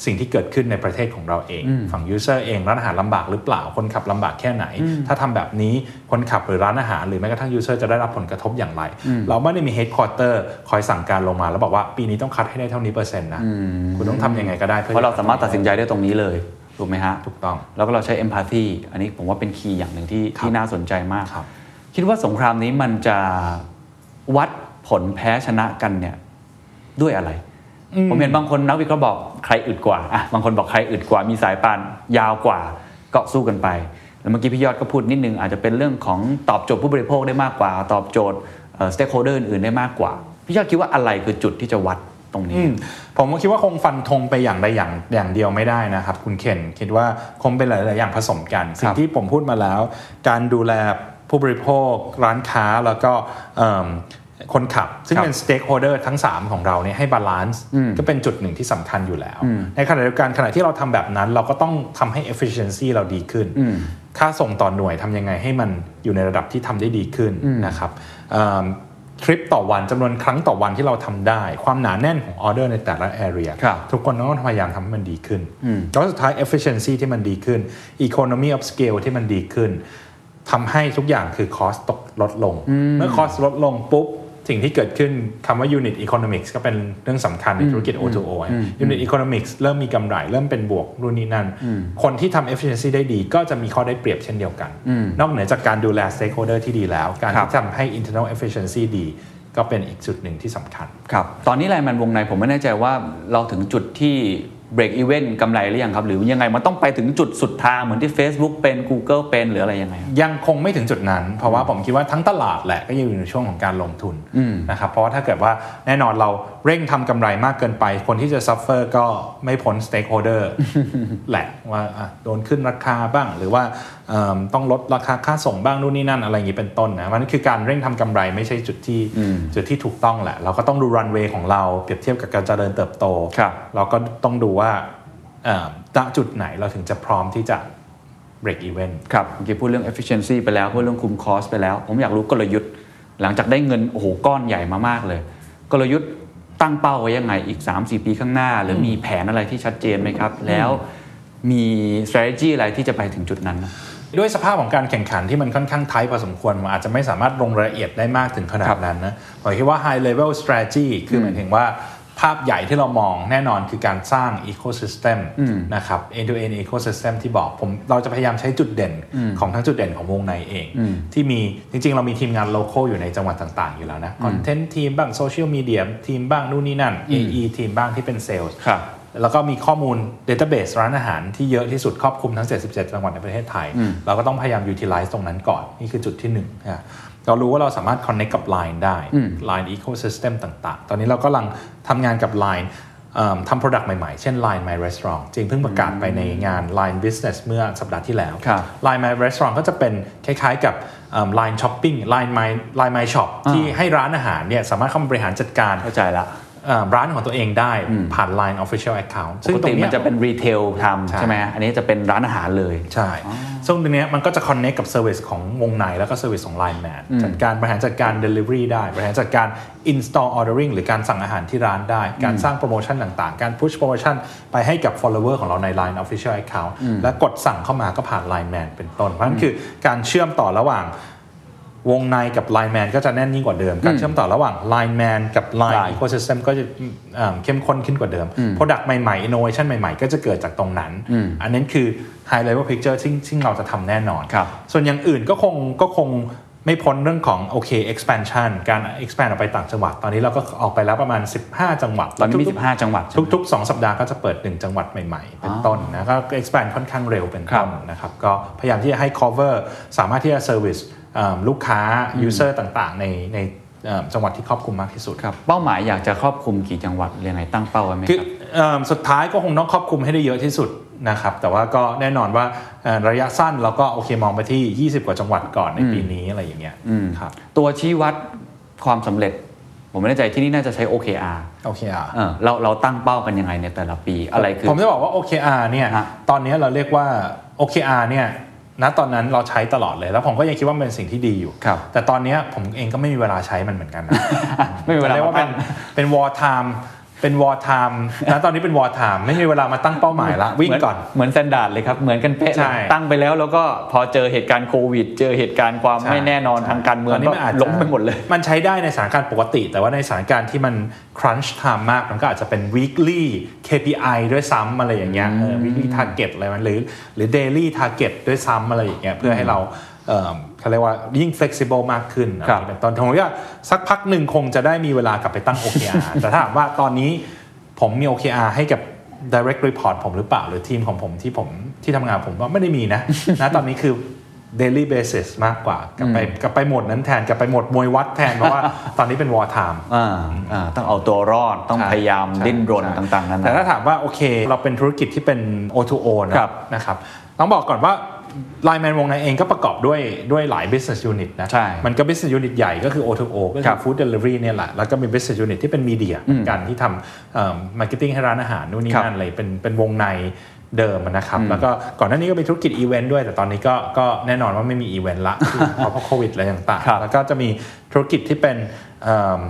สิ่งที่เกิดขึ้นในประเทศของเราเอง ฝั่ง user เองร้านอาหารลำบากหรือเปล่า คนขับลำบากแค่ไหน ถ้าทำแบบนี้คนขับหรือร้านอาหาร หรือแม้กระทั่ง user จะได้รับผลกระทบอย่างไร เราไม่ได้มี headquarter คอยสั่งการลงมา แล้วบอกว่าปีนี้ต้องคัดให้ได้เท่านี้เปอร์เซ็นต์นะคุณต้องทำยังไงก็ได้พื่อเพราะเราสามารถตัดสินใจได้ตรงนี้เลย ถูกไหมฮะถูกต้อง แล้วก็เราใช้ empathy อันนี้ผมว่าเป็นคีย์อย่างหนึ่งที่ที่น่าสนใจมากครับ คิดว่าสงครามนี้มันจะวัดผลแพ้ชนะกันเนี่ยด้วยอะไร ผมเห็นบางคนนักวิเคราะห์บอกใครอึดกว่าอะบางคนบอกใครอึดกว่ามีสายปานยาวกว่าก็สู้กันไป แล้วเมื่อกี้พี่ยอดก็พูดนิดนึง อาจจะเป็นเรื่องของตอบโจทย์ผู้บริโภคได้มากกว่า ตอบโจทย์ stakeholder อื่นๆได้มากกว่า พี่ยอดคิดว่าอะไรคือจุดที่จะวัด ตรงนี้อืมผมก็คิดว่าคงฟันธงไปอย่างใดอย่างอย่างเดียวไม่ได้นะครับ คุณเคนคิดว่าคงเป็นหลาย ๆ อย่างผสมกัน สิ่งที่ผมพูดมาแล้ว การดูแลผู้บริโภค ร้านค้าแล้วก็เอิ่มคนขับ ซึ่งครับเป็น stakeholder ทั้ง 3 ของเราเนี่ยให้ balanceก็เป็นจุดหนึ่งที่สำคัญอยู่แล้ว ในขณะเดียวกันขณะที่เราทำแบบนั้น เราก็ต้องทำให้ efficiency เราดีขึ้น ค่าส่งต่อหน่วยทำยังไงให้มันอยู่ในระดับที่ทำได้ดีขึ้นนะครับเอิ่ม ทริปต่อวันจำนวนครั้งต่อวันที่เราทำได้ ความหนาแน่นของออเดอร์ในแต่ละ area ครับทุกคนต้องพยายามทำให้มันดีขึ้นแล้วสุดท้าย efficiency ที่มันดีขึ้น economy of scale ที่มันดีขึ้นทำให้ทุกอย่างคือ cost ตกลดลง เมื่อ cost ลดลงปุ๊บ สิ่งที่เกิดขึ้นคำว่า unit economics ก็เป็นเรื่องสำคัญในธุรกิจ O2O อะ unit economics เริ่มมีกำไร เริ่มเป็นบวกรุ่นนี้นั่น คนที่ทำ efficiency ได้ดีก็จะมีข้อได้เปรียบเช่นเดียวกัน นอกเหนือจากการดูแล stakeholder ที่ดีแล้ว การครับที่ทำให้ internal efficiency ดีก็เป็นอีกจุดหนึ่งที่สำคัญ ครับ ตอนนี้ไลน์แมนวงในผมไม่แน่ใจว่าเราถึงจุดที่ break even กำไรหรือยังครับ หรือยังไงมันต้องไปถึงจุดสุดทางเหมือนที่ Facebook เป็น Google เป็นหรืออะไรยังไงครับยังคงไม่ถึงจุดนั้น เพราะว่าผมคิดว่าทั้งตลาดแหละก็ยังอยู่ในช่วงของการลงทุนนะครับเพราะว่าถ้าเกิดว่าแน่นอนเราเร่งทำกำไรมากเกินไป คนที่จะ suffer ก็ไม่พ้น stakeholder แหละว่าอะโดนขึ้นราคาบ้าง หรือว่าเอิ่ม ต้องลดราคาค่าส่งบ้างนู่นนี่นั่นอะไรอย่างนี้เป็นต้นนะมันคือการเร่งทำกำไรไม่ใช่จุดที่จุดที่ถูกต้องแหละ เราก็ต้องดูรันเวย์ของเราเปรียบเทียบกับการเจริญเติบโตครับเราก็ต้องดูว่าเอ่อณจุดไหนเราถึงจะพร้อมที่จะ break even ครับเมื่อกี้พูดเรื่อง efficiency ไปแล้วพูดเรื่องคุม cost ไปแล้ว ผมอยากรู้กลยุทธ์ หลังจากได้เงินโอ้โหก้อนใหญ่มามากเลย กลยุทธ์ตั้งเป้าไว้ยังไงอีก 3-4 ปีข้างหน้า หรือมีแผนอะไรที่ชัดเจนไหมครับ แล้วมี strategy อะไรที่จะไปถึงจุดนั้นนะ ด้วยสภาพของการแข่งขันที่มันค่อนข้างไทพอสมควรมันอาจจะไม่สามารถลงรายละเอียดได้มากถึงขนาครัดบนั้นนะผมคิดว่า high level strategy คือหมายถึงว่าภาพใหญ่ที่เรามองแน่นอนคือการสร้าง ecosystem นะครับ end to end ecosystem ที่บอกผมเราจะพยายามใช้จุดเด่นของทั้งจุดเด่นของวงในเอง ที่มีจริง ๆ เรามีทีมงาน local อยู่ในจังหวัดต่าง ๆ อยู่แล้วนะ content ทีมบ้าง social media ทีมบ้างนู่นนี่นั่น AE ทีมบ้างที่เป็น sales ครับ แล้วก็มีข้อมูล Database ร้านอาหารที่เยอะที่สุดครอบคลุมทั้ง 77 จังหวัดในประเทศไทย เราก็ต้องพยายาม utilize ตรงนั้นก่อน นี่คือจุดที่หนึ่งนะเรารู้ว่าเราสามารถ connect กับ Line ได้ Line ecosystem ต่างๆ ตอนนี้เรากำลังทำงานกับ Line เอิ่มทำ product ใหม่ๆ เช่น Line My Restaurant จริงเพิ่งประกาศไปในงาน Line Business เมื่อสัปดาห์ที่แล้วครับ Line My Restaurant ก็จะเป็นคล้ายๆกับเอิ่ม Line Shopping Line My Line My Shop ที่ให้ร้านอาหารเนี่ยสามารถเข้ามาบริหารจัดการเข้าใจละเอ่อ ร้านของตัวเองได้ผ่าน Line Official Account ปซึ่งกตรติงเนี้มัยนจะเป็นรีเทลทำใช่ใช่ไหมอันนี้จะเป็นร้านอาหารเลย ใช่ ซึ่งตรงเนี้ยมันก็จะ connect กับ service ของวงในแล้วก็ service ของ Line Man จัดการบริหารจัดการ delivery ได้ บริหารจัดการ install ordering หรือการสั่งอาหารที่ร้านได้ การสร้างโปรโมชั่นต่างๆ การ push โปรโมชั่นไปให้กับ follower ของเราใน Line Official Account และกดสั่งเข้ามาก็ผ่าน Line Man เป็นต้น เพราะฉะนั้นคือการเชื่อมต่อระหว่าง วงในกับ Line Man ก็จะแน่นยิ่งกว่าเดิม การเชื่อมต่อระหว่าง Line Man กับ Line Line Ecosystem ก็จะเอิ่มเข้มข้นขึ้นกว่าเดิม Product ใหม่ๆ Innovation ใหม่ๆ ก็จะเกิดจากตรงนั้น อันนั้นคือ High Level Picture ซึ่งซึ่งเราจะทำแน่นอนครับส่วนอย่างอื่นก็คงก็คงไม่พ้นเรื่องของโอเค expansion การ expand ออกไปต่างจังหวัด ตอนนี้เราก็ออกไปแล้วประมาณ 15 จังหวัด ตอนนี้มีทุกๆ15 จังหวัดใช่ไหมทุกๆ 2 สัปดาห์ก็จะเปิด 1 จังหวัดใหม่ๆ เป็นต้นนะก็ expand ค่อนข้างเร็วเป็นต้นนะครับ ก็พยายามที่จะให้ cover สามารถที่จะ service เอิ่ม ลูกค้า user ต่างๆ ในในเอิ่มจังหวัดที่ครอบคลุมมากที่สุดครับเป้าหมายอยากจะครอบคลุมกี่จังหวัดเรียงไงตั้งเป้าไว้ไหมคือครับเอิ่มสุดท้ายก็คงต้องครอบคลุมให้ได้เยอะที่สุดนะครับแต่ว่าก็แน่นอนว่าเอ่อระยะสั้นเราก็โอเคมองไปที่ 20 กว่าจังหวัดก่อนในปีนี้อะไรอย่างเงี้ยครับตัวชี้วัดความสำเร็จ ผมไม่แน่ใจที่นี่น่าจะใช้ OKR โอเคอะเออเราเราตั้งเป้ากันยังไงในแต่ละปีอะไรคือผมจะบอกว่า OKR เนี่ยฮะตอนนี้เราเรียกว่า OKR เนี่ย ณตอนนั้นเราใช้ตลอดเลย แล้วผมก็ยังคิดว่ามันเป็นสิ่งที่ดีอยู่ครับแต่ตอนนี้ผมเองก็ไม่มีเวลาใช้มันเหมือนกันนะไม่มีเวลารียกว่าเป็นมาตั้ง เป็น war time เป็น war time ณตอนนี้เป็น war time ไม่มีเวลามาตั้งเป้าหมายละวิ่งก่อนเหมือนสแตนดาร์ดเลยครับ เหมือนกันเป๊ะใช่เลยตั้งไปแล้วแล้วก็พอเจอเหตุการณ์โควิด เจอเหตุการณ์ความใช่ไม่แน่นอนทางการเมืองตนนี้ก็มันอาจจะล้มไปหมดเลย มันใช้ได้ในสถานการณ์ปกติ แต่ว่าในสถานการณ์ที่มัน crunch time มากมันก็อาจจะเป็น weekly KPI ด้วยซ้ำอะไรอย่างเงี้ยเออ weekly target อะไรมันหรือหรือ daily target ด้วยซ้ำอะไรอย่างเงี้ยเพื่อให้เรา เอ่อเขาเรียกว่ายิ่ง flexible มากขึ้นอะไรครับอย่างเงี้ยเป็นต้นผมว่าสักพักหนึ่งคงจะได้มีเวลากลับไปตั้ง OKR แต่ถ้าถามว่าตอนนี้ผมมี OKR ให้กับ direct report ผมหรือเปล่า หรือทีมของผมที่ผมที่ทำงานผมก็ไม่ได้มีนะนะตอนนี้คือ daily basis มากกว่ากลับไปกลับไปโหมดนั้นแทนกลับไปโหมดมวยวัดแทน เพราะว่าตอนนี้เป็น war time อ่าอ่าต้องเอาตัวรอดต้องใช่พยายามใช่ดิ้นรนใช่ต่าง ๆ นั้นแต่ถ้าถามว่าโอเค เราเป็นธุรกิจที่เป็น O2O นะครับนะครับ ต้องบอกก่อนว่า Line Man วงในเองก็ประกอบด้วยด้วยหลาย business unit นะใช่มันก็ business unit ใหญ่ก็คือ O2O ก็คคืรัอบ food delivery เนี่ยแหละ แล้วก็มี business unit ที่เป็น media เหมือนกันที่ทำ marketing ให้ร้านอาหารนู่นนี่ครับนั่นอะไรเป็นเป็นวงในเดิมนะครับ แล้วก็ก่อนหน้านี้ก็มีธุรกิจอีเวนต์ด้วย แต่ตอนนี้ก็ก็แน่นอนว่าไม่มีอีเวนต์ละเพราะโควิดอะไรต่างครับๆแล้วก็จะมีธุรกิจที่เป็นเอิ่ม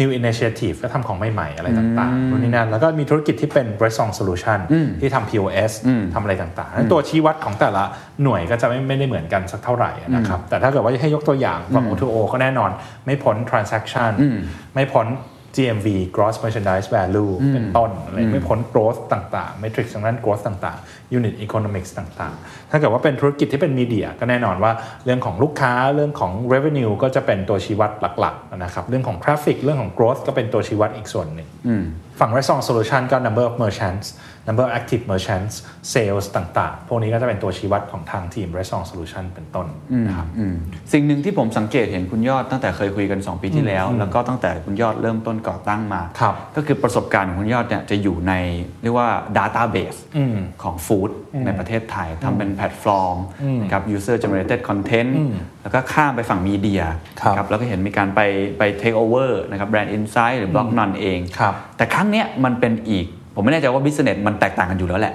new initiative ก็ทำของใหม่ๆ อะไรต่างๆนู่นนี่นั่นแล้วก็มีธุรกิจที่เป็น restaurant solution ที่ทำ POS ทำอะไรต่างๆนั้นตัวชี้วัดของแต่ละหน่วยก็จะไม่ไม่ได้เหมือนกันสักเท่าไหร่นะครับแต่ถ้าเกิดว่าให้ยกตัวอย่างฝั่ง O2O ก็แน่นอน ไม่พ้น transaction ไม่พ้น GMV gross merchandise value เป็นต้นอะไรไม่พ้น growth ต่างๆ matrix ทางด้าน growth ต่างๆ unit economics ต่างๆ ถ้าเกิดว่าเป็นธุรกิจที่เป็น media ก็แน่นอนว่าเรื่องของลูกค้าเรื่องของ revenue ก็จะเป็นตัวชี้วัดหลักๆนะครับเรื่องของ traffic เรื่องของ growth ก็เป็นตัวชี้วัดอีกส่วนหนึ่งฝั่ง restaurant solution ก็ number of merchants number of active merchants sales ต่างๆ พวกนี้ก็จะเป็นตัวชี้วัดของทางทีม restaurant solution เป็นต้นนะครับอืมสิ่งหนึ่งที่ผมสังเกตเห็นคุณยอดตั้งแต่เคยคุยกัน 2 ปีที่แล้ว แล้วก็ตั้งแต่คุณยอดเริ่มต้นก่อตั้งมาครับก็คือประสบการณ์ของคุณยอดเนี่ยจะอยู่ในเรียกว่า Database ของฟู้ดในประเทศไทยทำเป็นแพลตฟอร์มนะครับ user generated content แล้วก็ข้ามไปฝั่งมีเดียครับนะแล้วก็เห็นมีการไปไป take over นะครับ brand insight หรือ block none เองครับแต่ครั้งเนี้ยมันเป็นอีก ผมไม่แน่ใจว่า business มันแตกต่างกันอยู่แล้วแหละ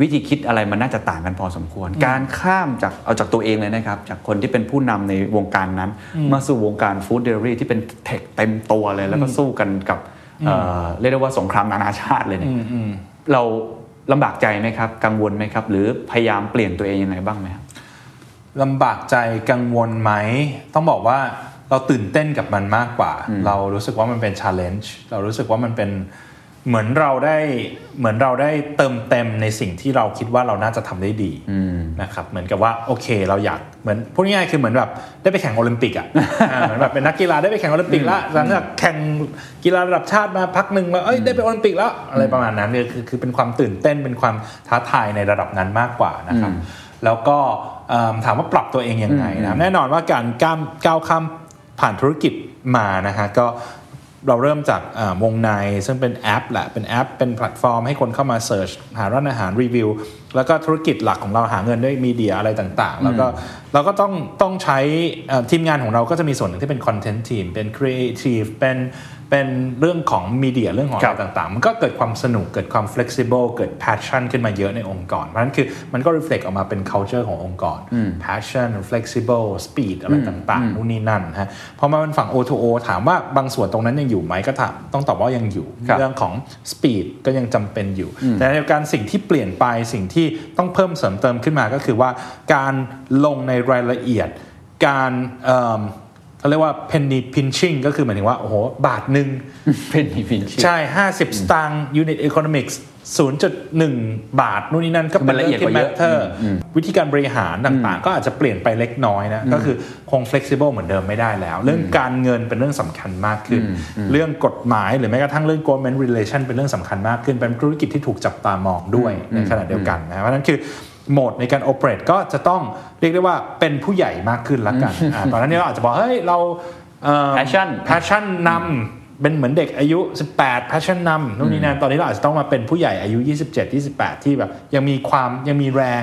วิธีคิดอะไรมันน่าจะต่างกันพอสมควร การข้ามจากเอาจากตัวเองเลยนะครับ จากคนที่เป็นผู้นำในวงการนั้น มาสู่วงการฟู้ดเดลิเวอรี่ที่เป็นเทคเต็มตัวเลย แล้วก็สู้กันกับเอ่อเรียกได้ว่าสงครามนานาชาติเลยเนี่ยเราลำบากใจไหมครับ กังวลไหมครับ หรือพยายามเปลี่ยนตัวเองยังไงบ้างไหมครับลำบากใจกังวลไหม ต้องบอกว่าเราตื่นเต้นกับมันมากกว่า เรารู้สึกว่ามันเป็น challenge เรารู้สึกว่ามันเป็น เหมือนเราได้เหมือนเราได้เติมเต็มในสิ่งที่เราคิดว่าเราน่าจะทำได้ดีนะครับเหมือนกับว่าโอเคเราอยากเหมือนพูดง่ายๆคือเหมือนแบบได้ไปแข่งโอลิมปิกอะอ่าเหมือนแบบเป็นนักกีฬาได้ไปแข่งโอลิมปิกแล้วหลังจากแข่งกีฬาระดับชาติมาพักหนึ่งแล้วเอ้ยได้ไปโอลิมปิกแล้วอะไรประมาณนั้นเนี่ยคือคือเป็นความตื่นเต้นเป็นความท้าทายในระดับนั้นมากกว่านะครับแล้วก็เอิ่มถามว่าปรับตัวเองยังไงนะครับแน่นอนว่าการก้ามก้าวข้ามผ่านธุรกิจมานะฮะก็ เราเริ่มจากอ่าวงในซึ่งเป็นแอปแหละเป็นแอป เป็นแพลตฟอร์มให้คนเข้ามา search หาร้านอาหารรีวิว แล้วก็ธุรกิจหลักของเราหาเงินด้วยมีเดียอะไรต่างๆ แล้วก็เราก็ต้องต้องใช้เอ่อทีมงานของเราก็จะมีส่วนหนึ่งที่เป็น content team เป็นครีเอทีฟเป็น เป็นเรื่องของมีเดียเรื่องของคอะรัไรบต่างๆ มันก็เกิดความสนุกเกิดความ flexible เกิด passion ขึ้นมาเยอะในองค์กร เพราะฉะนั้นคือมันก็ reflect ออกมาเป็น culture ขององค์กร passion flexible speed อะไรต่างๆนู่นนี่นั่นฮะพอมาเป็นฝั่ง O2O ถามว่าบางส่วนตรงนั้นยังอยู่ไหมก็ถามต้องตอบว่ายังอยู่ครับเรื่องของ speed ก็ยังจำเป็นอยู่ แต่ในเดียวกันสิ่งที่เปลี่ยนไปสิ่งที่ต้องเพิ่มเสริมเติมขึ้นมาก็คือว่าการลงในรายละเอียดการ เอิ่มเขาเรียกว่า penny pinching ก็คือหมายถึงว่า โอ้โห บาทหนึ่งเป็นอีฟินชิใช่ 50 สตางค์ unit economics 0.1 บาทนู่นนี่นั่นก็เป็นมันละเรื่เอีอยงดกที่ว่าเยอะ matter วิธีการบริหารต่างๆ ก็อาจจะเปลี่ยนไปเล็กน้อยนะ ก็คือคง flexible เหมือนเดิมไม่ได้แล้ว เรื่องการเงินเป็นเรื่องสำคัญมากขึ้น เรื่องกฎหมายหรือแม้กระทั่งเรื่อง government relation เป็นเรื่องสำคัญมากขึ้น เป็นธุรกิจที่ถูกจับตามองด้วยในขณะเดียวกันนะเพราะฉะนั้นคือ โหมดในการ operate ก็จะต้องเรียกได้ว่าเป็นผู้ใหญ่มากขึ้นละกันอ่าตอนนั้นเนี่ยเราอาจจะบอกเฮ้ยเราเอ่อ Passion passion นำเป็นเหมือนเด็กอายุ 18 passion นำนู่นนี่นั่นตอนนี้เราอาจจะต้องมาเป็นผู้ใหญ่อายุ 27 28 ที่แบบยังมีความยังมีแรง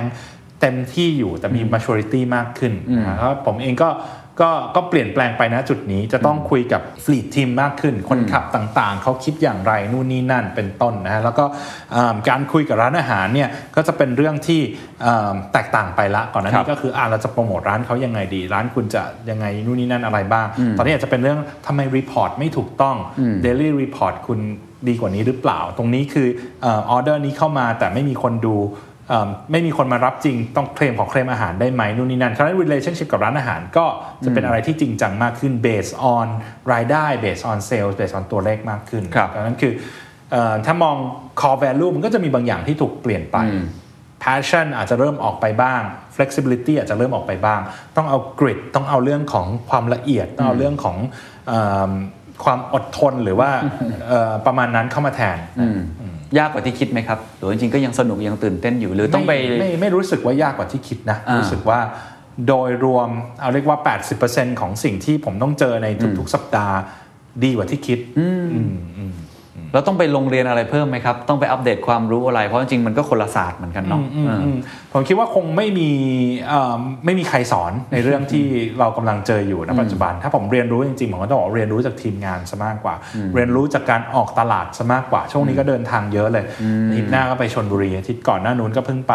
เต็มที่อยู่แต่มี maturity มากขึ้นนะเพราะผมเองก็ ก็ก็เปลี่ยนแปลงไปนะจุดนี้จะต้องคุยกับฟลีดทีมมากขึ้น คนขับต่างๆ เขาคิดอย่างไรนู่นนี่นั่นเป็นต้นนะฮะแล้วก็อ่าการคุยกับร้านอาหารเนี่ยก็จะเป็นเรื่องที่อ่าแตกต่างไปละก่อนหน้านี้ครับก็คืออ่าเราจะโปรโมทร้านเขายังไงดี ร้านคุณจะยังไงนู่นนี่นั่นอะไรบ้าง ตอนนี้อาจจะเป็นเรื่องทำไม report ไม่ถูกต้อง Daily Report คุณดีกว่านี้หรือเปล่า ตรงนี้คือออเดอร์นี้เข้ามาแต่ไม่มีคนดูเอ่อ ไม่มีคนมารับจริงต้องเคลมของเคลมอาหารได้ไหมนู่นนี่นั่นคราวนั้น relationship กับร้านอาหารก็จะเป็นอะไรที่จริงจังมากขึ้น based on รายได้ based on sales based on ตัวเลขมากขึ้นครับดังนั้นคือเออถ้ามอง core value มันก็จะมีบางอย่างที่ถูกเปลี่ยนไป passion อาจจะเริ่มออกไปบ้าง flexibility อาจจะเริ่มออกไปบ้าง ต้องเอา grit ต้องเอาเรื่องของความละเอียด ต้องเอาเรื่องของเอมความอดทนหรือว่าเอ่อประมาณนั้นเข้ามาแทน ยากกว่าที่คิดไหมครับหรือจริงๆก็ยังสนุกยังตื่นเต้นอยู่หรือต้องไปม่ไม่ไม่รู้สึกว่ายากกว่าที่คิดนะอ่ารู้รู้สึกว่าโดยรวมเอาเรียกว่า 80%ของสิ่งที่ผมต้องเจอในทุกๆ สัปดาห์ดีกว่าที่คิด แล้วต้องไปโรงเรียนอะไรเพิ่มไหมครับ ต้องไปอัปเดตความรู้อะไร เพราะจริงๆมันก็คนละศาสตร์เหมือนกันเนาะอืมเอออืมผมคิดว่าคงไม่มีเอ่อไม่มีใครสอนในเรื่องที่เรากำลังเจออยู่ณปัจจุบัน ถ้าผมเรียนรู้จริงๆผมก็ต้องบอกว่าเรียนรู้จากทีมงานซะมากกว่า เรียนรู้จากการออกตลาดซะมากกว่า ช่วงนี้ก็เดินทางเยอะเลยอาทิตย์หน้าก็ไปชนบุรีอาทิตย์ก่อนหน้านู้นก็เพิ่งไป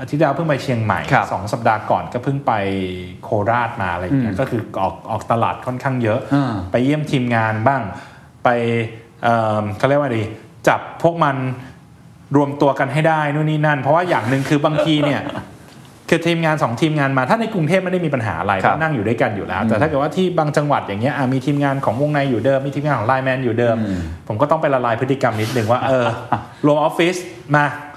อาทิตย์ที่แล้วเพิ่งไปเชียงใหม่ครับสองสัปดาห์ก่อนก็เพิ่งไปโคราชมาอะไรอย่างเงี้ยก็คือออกออกตลาดค่อนข้างเยอะอ่าไปเยี่ยมทีมงานบ้างไป เอ่อเขาเรียกว่าดี จับพวกมันรวมตัวกันให้ได้นู่นนี่นั่น เพราะว่าอย่างหนึ่งคือบางทีเนี่ยคือทีมงานสองทีมงานมาถ้าในกรุงเทพไม่ได้มีปัญหาอะไรครับก็นั่งอยู่ด้วยกันอยู่แล้ว แต่ถ้าเกิดว่าที่บางจังหวัดอย่างเงี้ยอะมีทีมงานของวงในอยู่เดิม มีทีมงานของไลน์แมนอยู่เดิม ผมก็ต้องไปละลายพฤติกรรมนิดนึงว่าเออรวมออฟฟิศมาปุ๊บ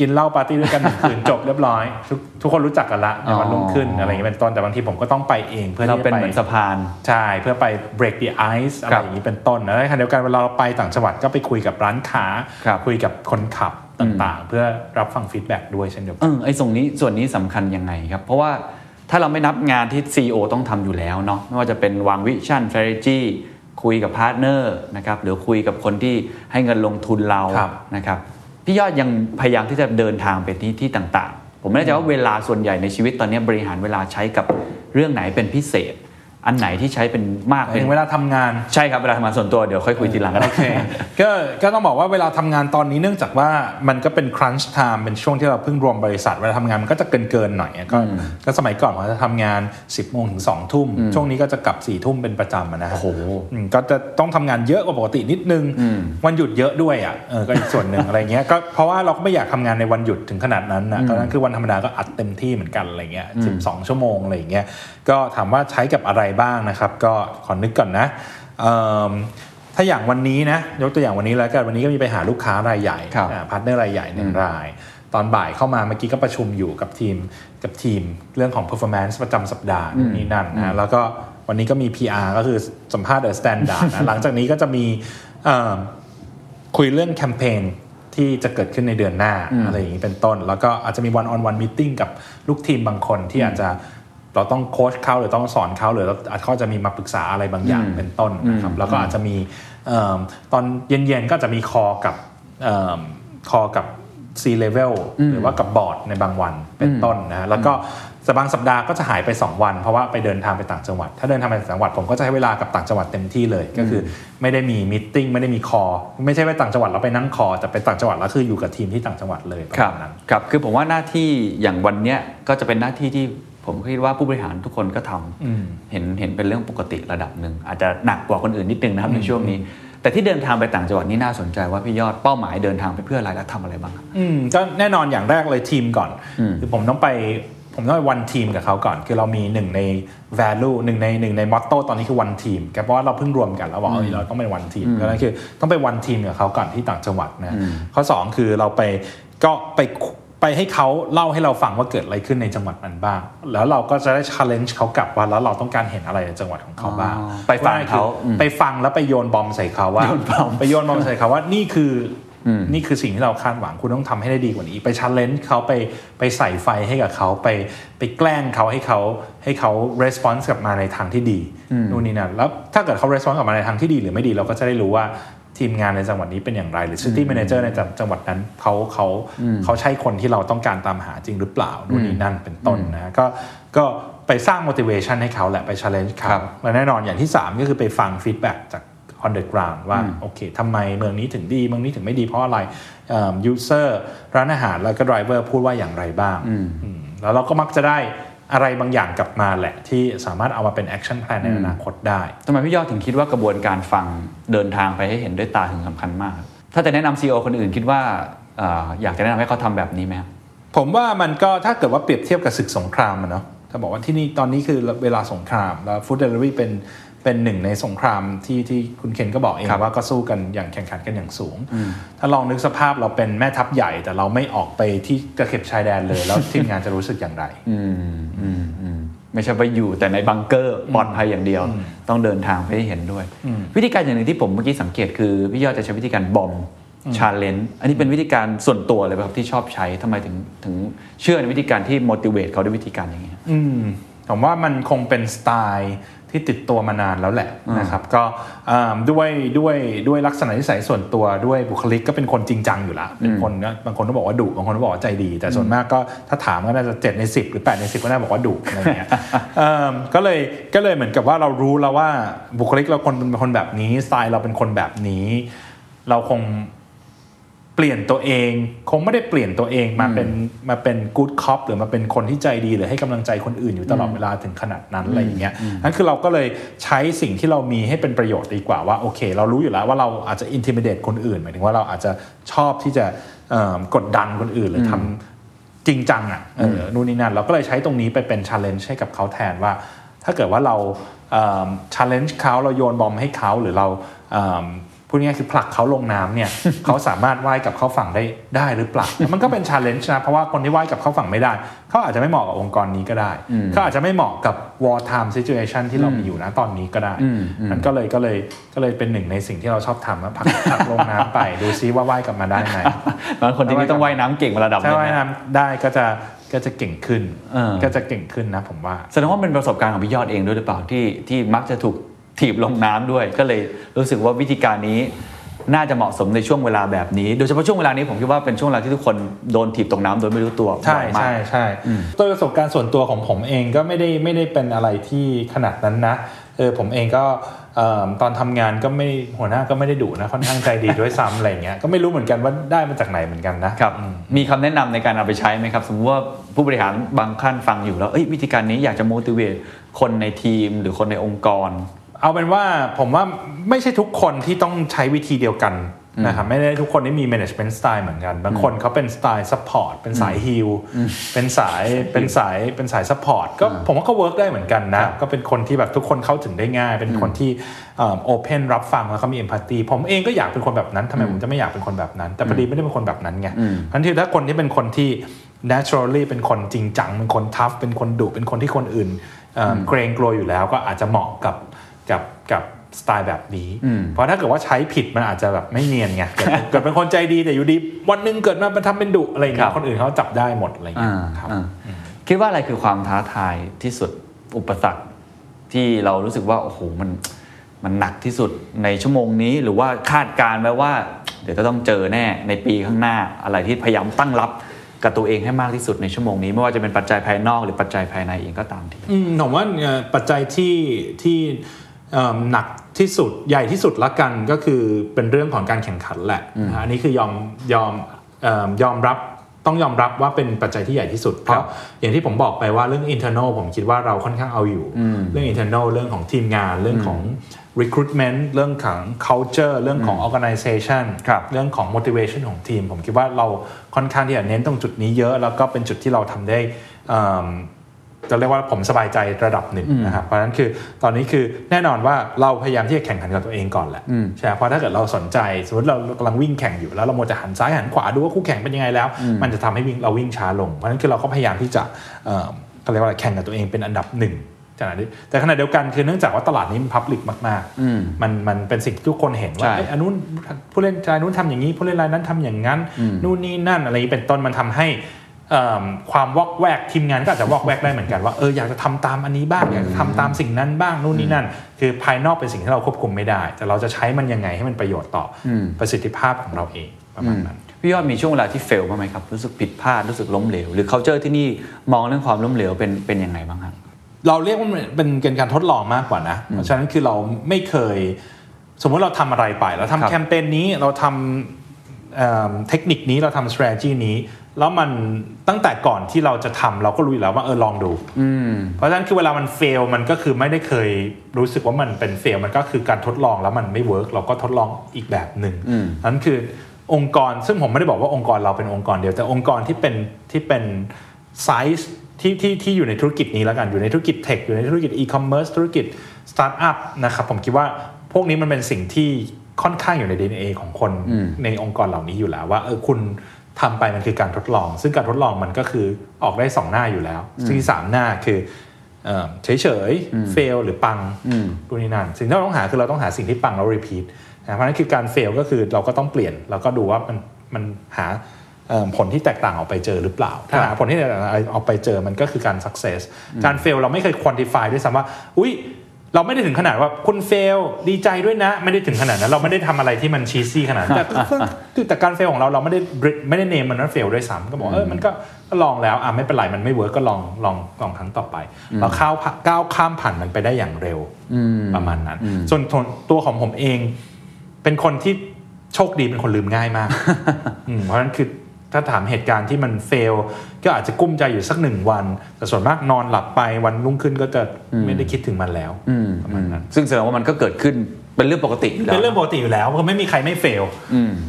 กินเหล้าปาร์ตี้ด้วยกันหนึ่งคืนจบเรียบร้อย ทุกทุกคนรู้จักกันละในวันรุ่งขึ้นอะไรอย่างเงี้ยเป็นต้นแต่บางทีผมก็ต้องไปเองเพื่อเราที่เป็นจะไปเหมือนสะพานใช่เพื่อไป break the ice อะไรครับอย่างนี้เป็นต้นแล้วในขณะเดียวกันเวลาเราไปต่างจังหวัดก็ไปคุยกับร้านค้าครับคุยกับคนขับต่างๆ เพื่อรับฟัง feedback ด้วยเช่นเดียวกันเออไอ้ส่วนนี้ส่วนนี้สำคัญยังไงครับ เพราะว่าถ้าเราไม่นับงานที่ CEO ต้องทำอยู่แล้วเนาะไม่ว่าจะเป็นวาง vision strategy คุยกับพาร์ทเนอร์นะครับหรือคุยกับคนที่ให้เงินลงทุนเราครับนะครับ พี่ยอดยังพยายามที่จะเดินทางไปที่ที่ต่างๆ ผมไม่แน่ใจว่าเวลาส่วนใหญ่ในชีวิตตอนนี้บริหารเวลาใช้กับเรื่องไหนเป็นพิเศษ อันไหนที่ใช้เป็นมากหมายเป็นถึงเวลาทำงานใช่ครับเวลาทำงานส่วนตัวเดี๋ยวค่อยคุยทีหลังก็ได้โอเคก็ก็ต้องบอกว่าเวลาทำงานตอนนี้เนื่องจากว่ามันก็เป็น crunch time เป็นช่วงที่เราเพิ่งรวมบริษัทเวลาทำงานมันก็จะเกินเกินๆหน่อยก็ก็สมัยก่อนผมจะทำงาน 10โมงถึง2ทุ่มช่วงนี้ก็จะกลับ4ี่ทุ่มเป็นประจำอะนะฮะโอ้โหอืมก็จะต้องทำงานเยอะกว่าปกตินิดนึงวันหยุดเยอะด้วยอะเออก็อีกส่วนหนึ่งอะไรเงี้ยก็เพราะว่าเราก็ไม่อยากทำงานในวันหยุดถึงขนาดนั้นนะตอนนั้นคือวันธรรมดาก็อัดเต็มที่เหมือนกันอะไรเงี้ยสิบสองชั่วโมงอะไรเงี้ยก็ถามว่าใช้กับอะไรบ้างนะครับ ก็ขอนึกก่อนนะเอิ่มถ้าอย่างวันนี้นะยกตัวอย่างวันนี้แล้วกันวันนี้ก็มีไปหาลูกค้ารายใหญ่ครับพาร์ทเนอร์รายใหญ่หนึ่งราย ตอนบ่ายเข้ามาเมื่อกี้ก็ประชุมอยู่กับทีมกับทีมเรื่องของ performance ประจำสัปดาห์นู่นนี่นั่นนะแล้วก็วันนี้ก็มี PR ก็คือสัมภาษณ์เดอะสแตนดาร์ดนะหลังจากนี้ก็จะมีเอ่อคุยเรื่องแคมเปญที่จะเกิดขึ้นในเดือนหน้าอะไรอย่างนี้เป็นต้น แล้วก็อาจจะมี one on one meeting กับลูกทีมบางคนที่อาจจะ เราต้องโค้ชเขาหรือต้องสอนเขาหรือเราอาจเขาจะมีมาปรึกษาอะไรบางอย่างเป็นต้นนะครับ แล้วก็อาจจะมีเอิ่มตอนเย็นๆก็จะมีคอกับเอิ่มคอกับ C level หรือว่ากับบอร์ดในบางวันเป็นต้นนะฮะแล้วก็แต่บางสัปดาห์ก็จะหายไป 2 วัน เพราะว่าไปเดินทางไปต่างจังหวัด ถ้าเดินทางไปต่างจังหวัดผมก็จะให้เวลากับต่างจังหวัดเต็มที่เลย ก็คือไม่ได้มีมิ팅ไม่ได้มีคอ ไม่ใช่ไปต่างจังหวัดเราไปนั่งคอ แต่ไปต่างจังหวัดแล้วคืออยู่กับทีมที่ต่างจังหวัดเลยประครับมาณนั้นครับคือผมว่าหน้าที่อย่างวันเนี้ยก็จะเป็นหน้าที่ที่ ผมคิดว่าผู้บริหารทุกคนก็ทำเห็นเห็นเป็นเรื่องปกติระดับหนึ่งอาจจะหนักกว่าคนอื่นนิดนึงนะครับในช่วงนี้ แต่ที่เดินทางไปต่างจังหวัดนี่น่าสนใจว่าพี่ยอดเป้าหมายเดินทางไปเพื่ออะไรและทำอะไรบ้างครับอืมก็แน่นอนอย่างแรกเลยทีมก่อนคือผมต้องไปผมต้องไปวันทีมกับเขาก่อน คือเรามีหนึ่งใน value หนึ่งในหนึ่งในมอตโต้ตอนนี้คือวันทีมเพราะว่าเราเพิ่งรวมกันแล้วบอกเออเราต้องเป็นวันทีมก็นั่นคือต้องไปวันทีมกับเขาก่อนที่ต่างจังหวัดนะข้อสองคือเราไปก็ไป ไปให้เขาเล่าให้เราฟังว่าเกิดอะไรขึ้นในจังหวัดนั้นบ้าง แล้วเราก็จะได้ challenge เขากลับว่าแล้วเราต้องการเห็นอะไรในจังหวัดของเขาบ้างอ๋อไปฟังเขาว่คือไปฟังแล้วไปโยนบอมใส่เขาว่าโยนบอมไปโยนบอมใส่เขาว่านี่คืออนี่คือสิ่งที่เราคาดหวังคุณต้องทำให้ได้ดีกว่านี้ ไปชันเลนเขาไปไปใส่ไฟให้กับเขาไปไปแกล้งเขาให้เขาให้เขา response กลับมาในทางที่ดีนู่นนี่นั่นแล้วถ้าเกิดเขา response กลับมาในทางที่ดีหรือไม่ดีเราก็จะได้รู้ว่า ทีมงานในจังหวัดนี้เป็นอย่างไร หรือ city manager ในจังหวัดนั้นเขาเขาเขาใช่คนที่เราต้องการตามหาจริงหรือเปล่านู่นนี่นั่นเป็นต้นนะก็ก็ไปสร้าง motivation ให้เขาแหละไป challenge เขาครับและแน่นอนอย่างที่ 3 ก็คือไปฟัง feedback จาก on the ground ว่าโอเคทำไมเมืองนี้ถึงดี เมืองนี้ถึงไม่ดีเพราะอะไรเอิ่ม user ร้านอาหารแล้วก็ driver พูดว่าอย่างไรบ้างอืมแล้วเราก็มักจะได้ อะไรบางอย่างกลับมาแหละที่สามารถเอามาเป็น action plan ในอนาคตได้ทำไมพี่ยอดถึงคิดว่ากระบวนการฟังเดินทางไปให้เห็นด้วยตาถึงสำคัญมาก ถ้าจะแนะนำซีอคนอื่นคิดว่าเอ่ออยากจะแนะนำให้เขาทำแบบนี้ไหมครับผมว่ามันก็ถ้าเกิดว่าเปรียบเทียบกับศึกสงครามอะเนาะถ้าบอกว่าที่นี่ตอนนี้คือเวลาสงครามแล้วฟู้ดเดลิเวอรี่เป็น เป็นหนึ่งในสงครามที่ที่คุณเคนก็บอกเองครับว่าก็สู้กันอย่างแข่งขันกันอย่างสูง ถ้าลองนึกสภาพเราเป็นแม่ทัพใหญ่ แต่เราไม่ออกไปที่ตะเข็บชายแดนเลย แล้วทีมงานจะรู้สึกอย่างไรอืมอืมอืมไม่ใช่ไปอยู่แต่ในบังเกอร์ปลอดภัยอย่างเดียว ต้องเดินทางไปให้เห็นด้วย วิธีการอย่างหนึ่งที่ผมเมื่อกี้สังเกตคือพี่ยอดจะใช้วิธีการบอม challenge อันนี้เป็นวิธีการส่วนตัวเลยไหมครับที่ชอบใช้ทำไมถึงถึงเชื่อในวิธีการที่ motivate เขาด้วยวิธีการอย่างนี้อืมผมว่ามันคงเป็นสไตล์ ที่ติดตัวมานานแล้วแหละนะครับก็อ่าด้วยด้วยด้วยลักษณะนิสัยส่วนตัวด้วยบุคลิกก็เป็นคนจริงจังอยู่แล้วเป็นคนนะบางคนก็บอกว่าดุบางคนก็บอกว่าใจดี แต่ส่วนมากก็ถ้าถามก็น่าจะ7ใน 10 หรือ 8 ใน 10 ก็น่าบอกว่าดุอะไรเงี้ยเอิ่มก็เลยก็เลยเหมือนกับว่าเรารู้แล้วว่าบุคลิกเราคนเป็นคนแบบนี้สไตล์เราเป็นคนแบบนี้ เราคง เปลี่ยนตัวเอง คงไม่ได้เปลี่ยนตัวเองมาเป็นมาเป็นกู๊ดคอปหรือมาเป็นคนที่ใจดีหรือให้กำลังใจคนอื่นอยู่ตลอดเวลาถึงขนาดนั้นอะไรอย่างเงี้ยนั่นคือเราก็เลยใช้สิ่งที่เรามีให้เป็นประโยชน์ดีกว่าว่าโอเค เรารู้อยู่แล้วว่าเราอาจจะ intimidate คนอื่น หมายถึงว่าเราอาจจะชอบที่จะเอิ่มกดดันคนอื่นหรือทำจริงจังอะเออนู่นนี่นั่นเราก็เลยใช้ตรงนี้ไปเป็น challenge ให้กับเขาแทนว่า ถ้าเกิดว่าเราเอิ่ม challenge เขาเราโยนบอมให้เขาหรือเราเอิ่ม พูดง่ายๆคือผลักเขาลงน้ำเนี่ยเขาสามารถว่ายกลับเข้าฝั่งได้ได้หรือเปล่ามันก็เป็น challenge นะเพราะว่าคนที่ว่ายกลับเข้าฝั่งไม่ได้ เขาอาจจะไม่เหมาะกับองค์กรนี้ก็ได้ เขาอาจจะไม่เหมาะกับ war time situation ที่เรามีอยู่นะตอนนี้ก็ได้มันก็เลยก็เลยก็เลยเป็นหนึ่งในสิ่งที่เราชอบทำนะผลักผลักลงน้ำไปดูซิว่าว่ายกลับมาได้ไหมบางคนที่นี่ต้องว่ายน้ำเก่งมาระดับหถ้านึงว่ายนะน้ำได้ก็จะก็จะเก่งขึ้นเออก็จะเก่งขึ้นนะผมว่าแสดงว่าเป็นประสบการณ์ของพี่ยอดเองด้วยหรือเปล่าที่ที่มักจะถูก ถีบลงน้ำด้วย ก็เลยรู้สึกว่าวิธีการนี้น่าจะเหมาะสมในช่วงเวลาแบบนี้ โดยเฉพาะช่วงเวลานี้ผมคิดว่าเป็นช่วงเวลาที่ทุกคนโดนถีบตกน้ำโดยไม่รู้ตัวใช่บ่อยมากใช่ใช่ตัวประสบการณ์ส่วนตัวของผมเองก็ไม่ได้ไม่ได้เป็นอะไรที่ขนาดนั้นนะเออผมเองก็เอิ่มตอนทำงานก็ไม่หัวหน้าก็ไม่ได้ดุนะค่อนข้างใจดีด้วยซ้ำอะไรเงี้ยก็ไม่รู้เหมือนกันว่าได้มาจากไหนเหมือนกันนะครับมีคำแนะนำในการเอาไปใช้ไหมครับ สมมติว่าผู้บริหารบางขั้นฟังอยู่แล้วเอ้ยวิธีการนี้อยากจะ motivate คนในทีมหรือคนในองค์กร เอาเป็นว่าผมว่าไม่ใช่ทุกคนที่ต้องใช้วิธีเดียวกันนะครับไม่ได้ทุกคนที่มี management style เหมือนกัน บางคนเขาเป็นสไตล์ support เป็นสาย heal เป็นสายเป็นสายเป็นสาย support ก็ผมว่าก็ work ได้เหมือนกันนะ ก็เป็นคนที่แบบทุกคนเข้าถึงได้ง่าย เป็นคนที่เอ่อ open รับฟังแล้วก็มี empathy ผมเองก็อยากเป็นคนแบบนั้นทำไมผมจะไม่อยากเป็นคนแบบนั้น แต่พอดีไม่ได้เป็นคนแบบนั้นไงทันทีถ้าคนที่เป็นคนที่ naturally เป็นคนจริงจังเป็นคน tough เป็นคนดุเป็นคนที่คนอื่นเอ่ออเกรงกลัวอยู่แล้ว ก็อาจจะเหมาะกับ กับกับสไตล์แบบนี้ เพราะถ้าเกิดว่าใช้ผิดมันอาจจะแบบไม่เนียนไงเกิดเกิดเป็นคนใจดีแต่อยู่ดีวันหนึ่งเกิดมามันทำเป็นดุอะไรอย่างเงี้ครัยบคนอื่นเขาจับได้หมดอะไรอย่างเงี้ยอ่าครับอ่าคิดว่าอะไรคือความท้าทายที่สุดอุปสรรคที่เรารู้สึกว่าโอ้โหมันมันหนักที่สุดในชั่วโมงนี้ หรือว่าคาดการณ์ไว้ว่า เดี๋ยวจะต้องเจอแน่ในปีข้างหน้าอะไรที่พยายามตั้งรับกับตัวเองให้มากที่สุดในชั่วโมงนี้ ไม่ว่าจะเป็นปัจจัยภายนอกหรือปัจจัยภายในเองก็ตามทีอืมผมว่าเอ่อปัจจัยที่ที่เอิ่ม หนักที่สุดใหญ่ที่สุดละกันก็คือเป็นเรื่องของการแข่งขันแหละนะอันนี้คือยอมยอมเอิ่มยอมรับต้องยอมรับว่าเป็นปัจจัยที่ใหญ่ที่สุด เพราะอย่างที่ผมบอกไปว่าเรื่อง internal ผมคิดว่าเราค่อนข้างเอาอยู่ เรื่อง internal เรื่องของทีมงานเรื่องของ recruitment เรื่องของ culture เรื่องของ organization ครับเรื่องของ motivation ของทีม ผมคิดว่าเราค่อนข้างที่จะเน้นตรงจุดนี้เยอะ แล้วก็เป็นจุดที่เราทำได้เอิ่ม จะเรียกว่าผมสบายใจระดับหนึ่งนะครับเพราะฉะนั้นคือตอนนี้คือแน่นอนว่าเราพยายามที่จะแข่งขันกับตัวเองก่อนแหละใช่ไหมเพราะถ้าเกิดเราสนใจสมมติเรากำลังวิ่งแข่งอยู่แล้วเราโมวจะหันซ้ายหันขวาดูว่าคู่แข่งเป็นยังไงแล้ว มันจะทำให้วิ่งเราวิ่งช้าลง เพราะฉะนั้นคือเราก็พยายามที่จะเอ่อเขาเรียกว่าอะไรแข่งกับตัวเองเป็นอันดับหนึ่งขณะนี้แต่ขณะเดียวกันคือเนื่องจากว่าตลาดนี้มันพับลิกมากๆมันมันเป็นสิ่งที่ทุกคนเห็นว่าใช่เอ้ยอันนู้นผู้เล่นรายนู้นทำอย่างนี้ผู้เล่นรายนั้นทำอย่างนั้น นู่นนี่นั่นอะไรอย่างนี้เป็นต้นมันทำให้เอิ่ม ความวอกแวกทีมงานก็อาจจะวอกแวกได้เหมือนกันว่าเอออยากจะทำตามอันนี้บ้างอยากจะทำตามสิ่งนั้นบ้างนู่นนี่นั่น คือภายนอกเป็นสิ่งที่เราควบคุมไม่ได้ แต่เราจะใช้มันยังไงให้มันประโยชน์ต่ออประสิทธิภาพของเราเองประมาณนั้นพี่ยอดมีช่วงเวลาที่เฟลบ้างไหมครับรู้สึกผิดพลาดรู้สึกล้มเหลว หรือ culture ที่นี่มองเรื่องความล้มเหลวเป็นเป็นยังไงบ้างครับเราเรียกว่ามันเป็นเป็นการทดลองมากกว่านะเพราะฉะนั้นคือเราไม่เคย สมมุติเราทำอะไรไปเราครับทำแคมเปญนี้เราทำเอ่อเทคนิคนี้เราทำ strategy นี้ แล้วมันตั้งแต่ก่อนที่เราจะทำเราก็รู้อยู่แล้วว่าเออลองดูเพราะฉะนั้นคือเวลามัน fail มันก็คือไม่ได้เคยรู้สึกว่ามันเป็น fail มันก็คือการทดลองแล้วมันไม่ work เราก็ทดลองอีกแบบหนึ่งนั้นคือองค์กรซึ่งผมไม่ได้บอกว่าองค์กรเราเป็นองค์กรเดียว แต่องค์กรที่เป็นที่เป็นไซส์ที่ที่ที่อยู่ในธุรกิจนี้แล้วกันอยู่ในธุรกิจ tech อยู่ในธุรกิจอีคอมเมิร์ซธุรกิจสตาร์ทอัพนะครับผมคิดว่าพวกนี้มันเป็นสิ่งที่ค่อนข้างอยู่ใน DNA ของคนในองค์กรเหล่านี้อยู่แล้วว่าเออคุณ ทำไปมันคือการทดลอง ซึ่งการทดลองมันก็คือออกได้สองหน้าอยู่แล้วซึ่งที่สามหน้าคือเฉยเฉยๆ fail หรือปังดูนี่นั่นสิ่งที่เราต้องหาคือเราต้องหาสิ่งที่ปังแล้ว repeatนะเพราะฉะนั้นคือการ fail ก็คือเราก็ต้องเปลี่ยนเราก็ดูว่ามันมันหาเอ่อผลที่แตกต่างออกไปเจอหรือเปล่า ถ้าหาผลที่แตกต่างออกไปเจอมันก็คือการ success การเฟลเราไม่เคย quantify ด้วยซ้ำว่า อุ้ย เราไม่ได้ถึงขนาดว่าคุณ fail ดีใจด้วยนะ ไม่ได้ถึงขนาดนั้นเราไม่ได้ทำอะไรที่มัน cheesy ขนาดนั้นแต่แต่แต่การ fail ของเราเราไม่ได้ไม่ได้ name มันว่า fail ด้วยซ้ำก็บอกเออมันก็ก็ลองแล้วอะไม่เป็นไรมันไม่ work ก็ลองลองลองครั้งต่อไปเราเข้าก้าวข้ามผ่านมันไปได้อย่างเร็วประมาณนั้น ส่วนตัวของผมเอง เป็นคนที่โชคดีเป็นคนลืมง่ายมากอืมเพราะฉะนั้นคือ ถ้าถามเหตุการณ์ที่มันเฟล ก็อาจจะกุ้มใจอยู่สักหนึ่งวัน แต่ส่วนมากนอนหลับไปวันรุ่งขึ้นก็จะไม่ได้คิดถึงมันแล้วประมาณนั้นซึ่งแสดงว่ามันก็เกิดขึ้นเป็นเรื่องปกติอยู่แล้วเป็นเรื่องปกติอยู่แล้วเพราะไม่มีใครไม่เฟล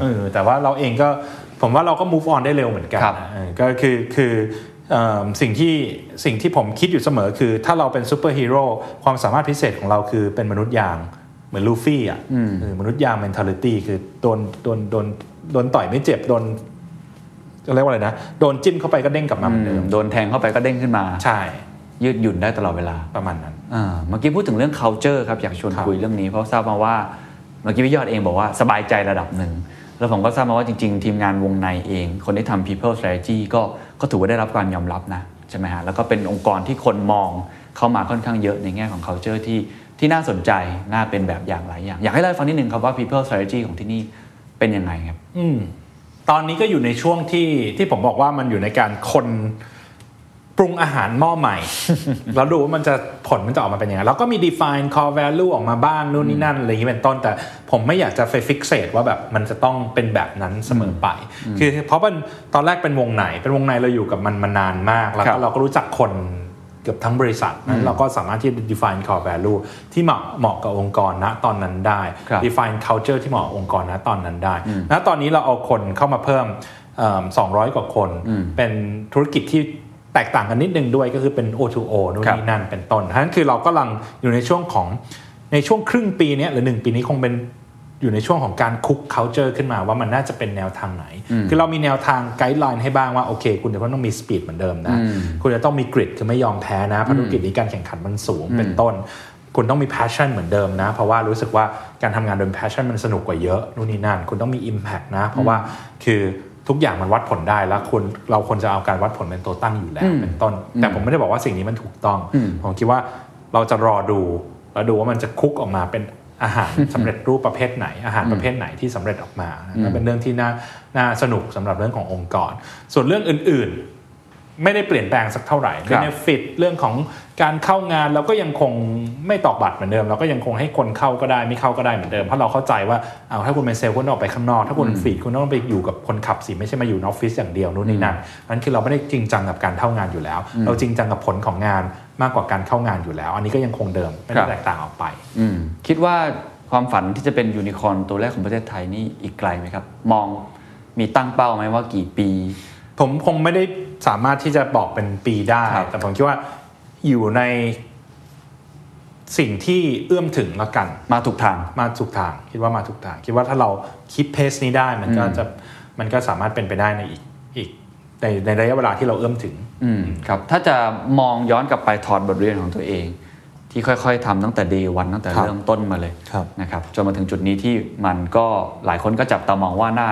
เออแต่ว่าเราเองก็ผมว่าเราก็ move on ได้เร็วเหมือนกันครับนะเออก็คือคือเอิ่มสิ่งที่สิ่งที่ผมคิดอยู่เสมอคือ ถ้าเราเป็นซูเปอร์ฮีโร่ความสามารถพิเศษของเราคือเป็นมนุษย์ยางเหมือนลูฟี่อะเออมนุษย์ยาง mentality คือโดนโดนโดนโดนต่อยไม่เจ็บโดนจะ เรียกว่าอะไรนะ โดนจิ้มเข้าไปก็เด้งกลับมาเหมือนเดิมโดนแทงเข้าไปก็เด้งขึ้นมา ใช่ ยืดหยุ่นได้ตลอดเวลาประมาณนั้นอ่าเมื่อกี้พูดถึงเรื่อง culture ครับอยากชวนครับคุยเรื่องนี้เพราะทราบมาว่าเมื่อกี้พี่ยอดเองบอกว่าสบายใจระดับหนึ่งแล้วผมก็ทราบมาว่าจริง ๆ ทีมงานวงในเอง คนที่ทำ people strategy ก็ก็ถือว่าได้รับการยอมรับนะใช่ไหมฮะแล้วก็เป็นองค์กรที่คนมองเข้ามาค่อนข้างเยอะในแง่ของ culture ที่ที่น่าสนใจน่าเป็นแบบอย่างหลายอย่าง อยากให้เล่าให้ฟังนิดนึงครับว่า people strategy ของที่นี่เป็นยังไงครับ อืม ตอนนี้ก็อยู่ในช่วงที่ที่ผมบอกว่ามันอยู่ในการคนปรุงอาหารหม้อใหม่ แล้วดูว่ามันจะผลมันจะออกมาเป็นยังไงแล้วก็มี define core value ออกมาบ้างนู่นนี่นั่นอะไรอย่างนี้เป็นต้นแต่ผมไม่อยากจะไป fixate ว่าแบบมันจะต้องเป็นแบบนั้นเสมอไป คือเพราะมันตอนแรกเป็นวงไหน เป็นวงในเราอยู่กับมันมานานมาก แล้วครัก็บเราก็รู้จักคน เกือบทั้งบริษัทนั้นเราก็สามารถที่จะ define core value ที่เหมาะเหมาะกับองค์กรณตอนนั้นได้ครับ define culture ที่เหมาะกับองค์กรณตอนนั้นได้ณตอนนี้เราเอาคนเข้ามาเพิ่มเอิ่ม 200 กว่าคน เป็นธุรกิจที่แตกต่างกันนิดนึงด้วยก็คือเป็น O2O นู่นครับนี่นั่นเป็นต้นฉะนั้นคือเรากำลังอยู่ในช่วงของในช่วงครึ่งปีเนี้ยหรือหนึ่งปีนี้คงเป็น อยู่ในช่วงของการคุก culture ขึ้นมาว่ามันน่าจะเป็นแนวทางไหน คือเรามีแนวทางไกด์ไลน์ให้บ้างว่าโอเค คุณจะต้องมี speed เหมือนเดิมนะ คุณจะต้องมี grit คือไม่ยอมแพ้นะเพราะธุรกิจนี้การแข่งขันมันสูงเป็นต้น คุณต้องมี passion เหมือนเดิมนะ เพราะว่ารู้สึกว่าการทำงานโดย passion มันสนุกกว่าเยอะนู่นนี่นั่นคุณต้องมี impact นะ เพราะว่าคือทุกอย่างมันวัดผลได้แล้วคุณเราควรจะเอาการวัดผลเป็นตัวตั้งอยู่แล้วเป็นต้น แต่ผมไม่ได้บอกว่าสิ่งนี้มันถูกต้องผมคิดว่าเราจะรอดูแล้วดูว่ามันจะคุกออกมาเป็น อาหารสำเร็จรูปประเภทไหน อาหารประเภทไหนที่สำเร็จออกมานะเป็นเรื่องที่น่าน่าสนุกสำหรับเรื่องขององค์กร ส่วนเรื่องอื่นๆ ไม่ได้เปลี่ยนแปลงสักเท่าไหร่ครับ benefit เรื่องของการเข้างานเราก็ยังคงไม่ตอกบัตรเหมือนเดิม เราก็ยังคงให้คนเข้าก็ได้ไม่เข้าก็ได้เหมือนเดิมเพราะเราเข้าใจว่าเอาถ้าคุณเป็นเซลล์คุณต้องออกไปข้างนอก ถ้าคุณเป็นฟีดคุณต้องไปอยู่กับคนขับสิไม่ใช่มาอยู่ในออฟฟิศอย่างเดียวนู่นนี่นั่นนั้นคือเราไม่ได้จริงจังกับการเข้างานอยู่แล้ว เราจริงจังกับผลของงานมากกว่าการเข้างานอยู่แล้ว อันนี้ก็ยังคงเดิมไม่ครัได้บแตกต่างออกไปอืมคิดว่าความฝันที่จะเป็นยูนิคอร์นตัวแรกของประเทศไทยนี่อีกไกลไหมครับ มองมีตั้งเป้าไหมว่ากี่ปี ผมคงไม่ได้ สามารถที่จะบอกเป็นปีได้ครับแต่ผมคิดว่าอยู่ในสิ่งที่เอื้อมถึงละกัน มาถูกทางมาถูกทาง คิดว่ามาถูกทาง คิดว่าถ้าเราคิดเพสนี้ได้มันก็จะมันก็สามารถเป็นไปได้ในอีกอีกในในระยะเวลาที่เราเอื้อมถึงอืมครับ ถ้าจะมองย้อนกลับไปถอดบทเรียนของตัวเอง ที่ค่อยๆทำตั้งแต่ day one ตั้งแต่ครับเริ่มต้นมาเลยครับนะครับจนมาถึงจุดนี้ที่มันก็หลายคนก็จับตามองว่าน่า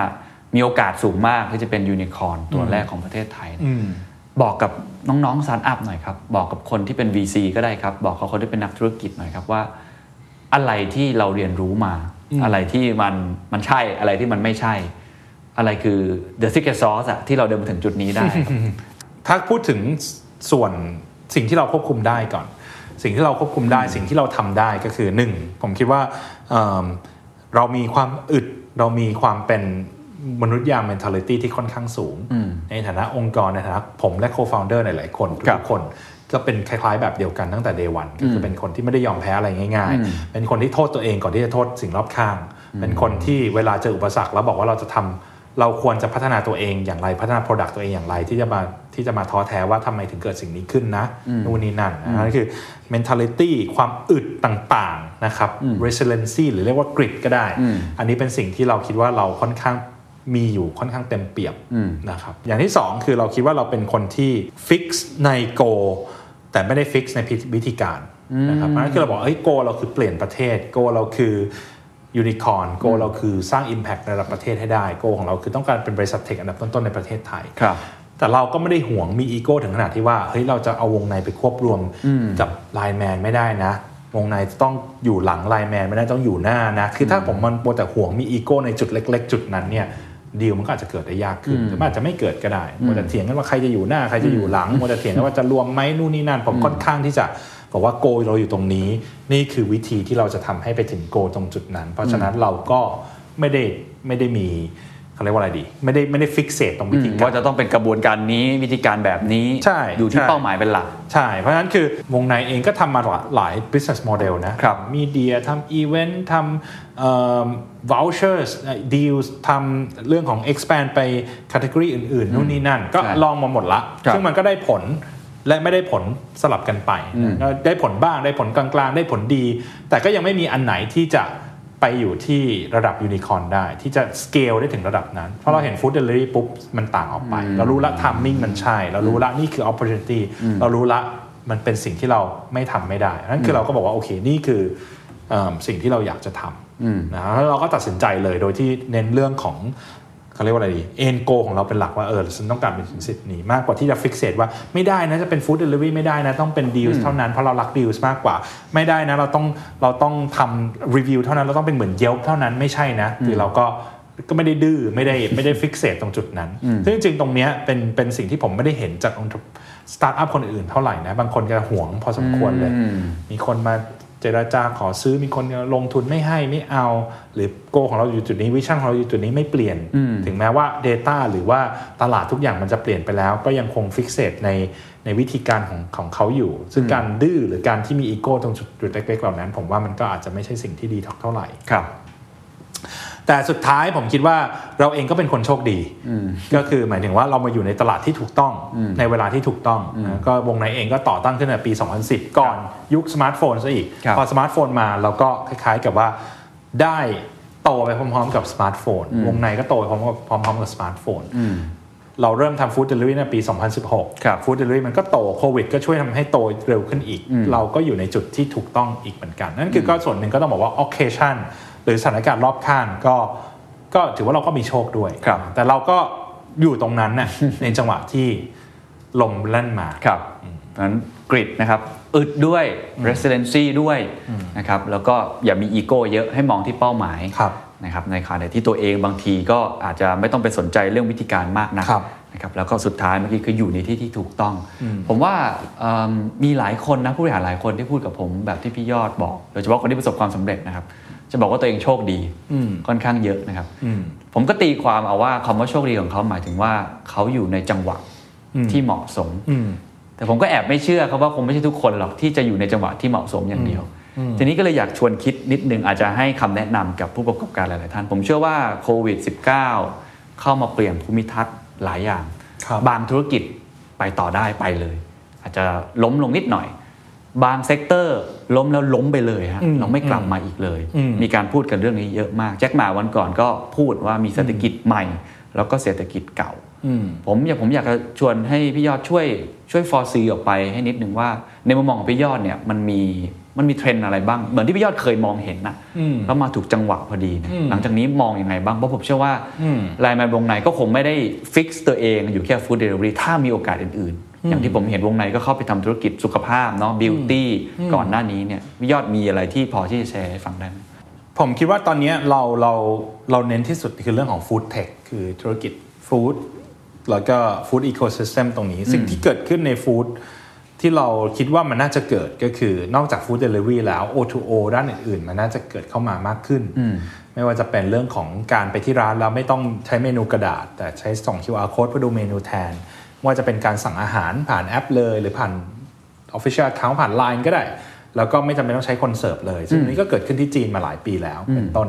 มีโอกาสสูงมากที่จะเป็นยูนิคอร์นตัวแรกของประเทศไทยเนี่ยอืมบอกกับน้องๆสตาร์ทอัพหน่อยครับ บอกกับคนที่เป็น VC ก็ได้ครับ บอกกับคนที่เป็นนักธุรกิจหน่อยครับว่า อะไรที่เราเรียนรู้มา อะไรที่มันมันใช่อะไรที่มันไม่ใช่ อะไรคือ the secret sauce อะที่เราเดินมาถึงจุดนี้ได้ครับถ้าพูดถึงส่วนสิ่งที่เราควบคุมได้ก่อน สิ่งที่เราควบคุมได้ สิ่งที่เราทำได้ก็คือหนึ่งผมคิดว่าเอิ่มเรามีความอึดเรามีความเป็น มนุษยา mentality ที่ค่อนข้างสูง ในฐานะองค์กรในฐานะผมและ co-founder หลาย ๆ คนครัทุบกคนก็เป็นคล้าย ๆ แบบเดียวกันตั้งแต่ day one ก็คือเป็นคนที่ไม่ได้ยอมแพ้อะไรง่าย ๆ เป็นคนที่โทษตัวเองก่อนที่จะโทษสิ่งรอบข้าง เป็นคนที่เวลาเจออุปสรรคแล้วบอกว่าเราจะทำเราควรจะพัฒนาตัวเองอย่างไรพัฒนา Product ตัวเองอย่างไรที่จะมาที่จะมาท้อแท้ว่าทำไมถึงเกิดสิ่งนี้ขึ้นนะนู่นนี่นั่นนะนั่นคือ mentality ความอึดต่าง ๆ นะครับ resiliency หรือเรียกว่า grit ก็ได้ อันนี้เป็นสิ่งที่เราคิดว่าเราค่อนข้าง มีอยู่ค่อนข้างเต็มเปี่ยมนะครับอย่างที่สองคือเราคิดว่าเราเป็นคนที่ fix ใน goal แต่ไม่ได้ fix ในวิธีการนะครับเพราะฉะนั้นคือเราบอกเอ้ย goal เราคือเปลี่ยนประเทศ goal เราคือยูนิคอร์น goal เราคือสร้าง impact ในระดับประเทศให้ได้ goal ของเราคือต้องการเป็นบริษัท tech อันดับต้นๆในประเทศไทยครับแต่เราก็ไม่ได้ห่วงมีอีโก้ถึงขนาดที่ว่าเฮ้ยเราจะเอาวงในไปควบรวมกับไลน์แมนไม่ได้นะ วงในต้องอยู่หลังไลน์แมนไม่ได้ต้องอยู่หน้านะ คือถ้าผมมันโปรแต่ห่วงมีอีโก้ในจุดเล็ก ๆ จุดนั้นเนี่ย ดีลมันก็อาจจะเกิดได้ยากขึ้นหรือมันอาจจะไม่เกิดก็ได้มัวแต่เถียงกันว่าใครจะอยู่หน้าใครจะอยู่หลังมัวแต่เถียงกันว่าจะรวมไหมนู่นนี่นั่นผมค่อนข้างที่จะบอกว่าโกเราอยู่ตรงนี้ นี่คือวิธีที่เราจะทำให้ไปถึงโกตรงจุดนั้น เพราะฉะนั้นเราก็ไม่ได้ไม่ได้มี เขาเรียกว่าอะไรดี ไม่ได้ไม่ได้ฟิกเซตตรงวิธีการว่าจะต้องเป็นกระบวนการนี้วิธีการแบบนี้ใช่อยู่ที่ใช่เป้าหมายเป็นหลัก ใช่ เพราะฉะนั้นคือวงในเองก็ทำมาหลายหลาย business model นะครับมีเดียทำ event ทำเอ่อ vouchers deals ทำเรื่องของ expand ไป category อื่น ๆ นู่นนี่นั่น ก็ใช่ลองมาหมดละครับซึ่งมันก็ได้ผลและไม่ได้ผลสลับกันไปนะก็ได้ผลบ้างได้ผลกลางๆ ได้ผลดี แต่ก็ยังไม่มีอันไหนที่จะ ไปอยู่ที่ระดับยูนิคอ n ได้ ที่จะสเกลได้ถึงระดับนั้น เพราะเราเห็นฟู้ดเดลิเวอรี่ปุ๊บ มันต่างออกไป เรารู้ละ timing มันใช่ เรารู้ละนี่คือ opportunity เรารู้ละมันเป็นสิ่งที่เราไม่ทำไม่ได้ นั่นคือเราก็บอกว่า โอเค นี่คือเออสิ่งที่เราอยากจะทำนะแล้วเราก็ตัดสินใจเลยโดยที่เน้นเรื่องของ เขาเรียกว่าอะไร the end goal ของเราเป็นหลักว่าเออฉันต้องการเป็นถึงสิ่งนี้มากกว่าที่จะ fixate ว่าไม่ได้นะจะเป็นฟู้ดเดลิเวอรี่ไม่ได้นะต้องเป็นดีลเท่านั้นเพราะเรารักดีลมากกว่า ไม่ได้นะเราต้องเราต้องทำรีวิวเท่านั้นเราต้องเป็นเหมือน Yelp เท่านั้นไม่ใช่นะคือเราก็ก็ไม่ได้ดื้อไม่ได้ไม่ได้ fixate ตรงจุดนั้น ซึ่งจริงๆตรงเนี้ยเป็นเป็นสิ่งที่ผมไม่ได้เห็นจากสตาร์ทอัพคนอื่นเท่าไหร่นะ บางคนจะห่วงพอสมควรเลย มีคนมา เจรจาขอซื้อมีคนลงทุนไม่ให้ไม่เอา หรือ goal ของเราอยู่จุดนี้ vision ของเราอยู่จุดนี้ไม่เปลี่ยน ถึงแม้ว่า data หรือว่าตลาดทุกอย่างมันจะเปลี่ยนไปแล้ว ก็ยังคง fixate ในในวิธีการของของเขาอยู่ ซึ่งการดื้อหรือการที่มีอีโก้ตรงจุดจุดเล็กๆเหล่านั้น ผมว่ามันก็อาจจะไม่ใช่สิ่งที่ดีเท่าไหร่ครับ แต่สุดท้ายผมคิดว่าเราเองก็เป็นคนโชคดีก็คือหมายถึงว่าเรามาอยู่ในตลาดที่ถูกต้องในเวลาที่ถูกต้องนะก็วงในเองก็ต่อตั้งขึ้นในปี 2010 ก่อนยุคสมาร์ทโฟนซะอีกครับพอสมาร์ทโฟนมาเราก็คล้ายๆกับว่าได้โตไปพร้อมๆกับสมาร์ทโฟน วงในก็โตไปพร้อมกับพร้อมๆกับสมาร์ทโฟนเราเริ่มทำฟู้ดเดลิเวอรี่ในปี 2016ครับฟู้ดเดลิเวอรี่มันก็โตโควิด ก็ช่วยทำให้โตเร็วขึ้นอีก เราก็อยู่ในจุดที่ถูกต้องอีกเหมือนกัน นั่นคือก็ส่วนหนึ่งก็ต้องบอกว่า occasion หรือสถานการณ์รอบข้างก็ก็ถือว่าเราก็มีโชคด้วยครับแต่เราก็อยู่ตรงนั้นน่ะในจังหวะที่ลมแล่นมาครับเพราะฉะนั้นกริดนะครับอึดด้วย residency ด้วยนะครับแล้วก็อย่ามีอีโก้เยอะให้มองที่เป้าหมายครับนะครับในขณะที่ตัวเองบางทีก็อาจจะไม่ต้องไปสนใจเรื่องวิธีการมากนะครับนะครับแล้วก็สุดท้ายเมื่อกี้คืออยู่ในที่ที่ถูกต้อง ผมว่าเอิ่มมีหลายคนนะผู้บริหารหลายคนที่พูดกับผมแบบที่พี่ยอดบอก โดยเฉพาะคนที่ประสบความสำเร็จนะครับ จะบอกว่าตัวเองโชคดีค่อนข้างเยอะนะครับผมก็ตีความเอาว่าคำว่าโชคดีของเขาหมายถึงว่าเขาอยู่ในจังหวะที่เหมาะสมอืมแต่ผมก็แอบไม่เชื่อครับว่าคงไม่ใช่ทุกคนหรอกที่จะอยู่ในจังหวะที่เหมาะสมอย่างเดียว ทีนี้ก็เลยอยากชวนคิดนิดนึงอาจจะให้คำแนะนำกับผู้ประกอบการหลาย ๆ ท่าน ผมเชื่อว่าโควิด -19 เข้ามาเปลี่ยนภูมิทัศน์หลายอย่างครับบางธุรกิจไปต่อได้ไปเลย อาจจะล้มลงนิดหน่อย บาง sector ล้มแล้วล้มไปเลยฮะอืมเราไม่กลับมาอีกเลยอืมมีการพูดกันเรื่องนี้เยอะมาก แจ็คหม่าวันก่อนก็พูดว่ามีเศรษฐกิจใหม่ แล้วก็เศรษฐกิจเก่าอืมผมอยากผมอยากจะชวนให้พี่ยอดช่วยช่วย foresee ออกไปให้นิดนึงว่า ในมุมมองของพี่ยอดเนี่ยมันมีมันมีเทรนด์อะไรบ้าง เหมือนที่พี่ยอดเคยมองเห็นนะอืมแล้วมาถูกจังหวะพอดีเนี่ยอืมหลังจากนี้มองยังไงบ้าง เพราะผมเชื่อว่าอืมไลน์แมนวงในก็คงไม่ได้ fix ตัวเองอยู่แค่ฟู้ดเดลิเวอรี่ถ้ามีโอกาสอื่นๆ อย่างที่ผมเห็นวงในก็เข้าไปทำธุรกิจสุขภาพเนาะ beautyก่อนหน้านี้เนี่ยพี่ยอดมีอะไรที่พอที่จะแชร์ให้ฟังได้ไหมผมคิดว่าตอนเนี้ยเราเราเราเน้นที่สุดคือเรื่องของฟู้ดเทคคือธุรกิจฟู้ดแล้วก็ฟู้ดอีโคซิสเต็มตรงนี้ สิ่งที่เกิดขึ้นในฟู้ดที่เราคิดว่ามันน่าจะเกิดก็คือนอกจาก Food Delivery แล้ว O2O ด้านอื่นๆ มันน่าจะเกิดเข้ามามากขึ้น ไม่ว่าจะเป็นเรื่องของการไปที่ร้านแล้วไม่ต้องใช้เมนูกระดาษ แต่ใช้ส่ง QR code เพื่อดูเมนูแทน ว่าจะเป็นการสั่งอาหารผ่านแอปเลย หรือผ่าน Official Account ผ่าน Line ก็ได้ แล้วก็ไม่จำเป็นต้องใช้คนเสิร์ฟเลย ซึ่งอันนี้ก็เกิดขึ้นที่จีนมาหลายปีแล้วเป็นต้น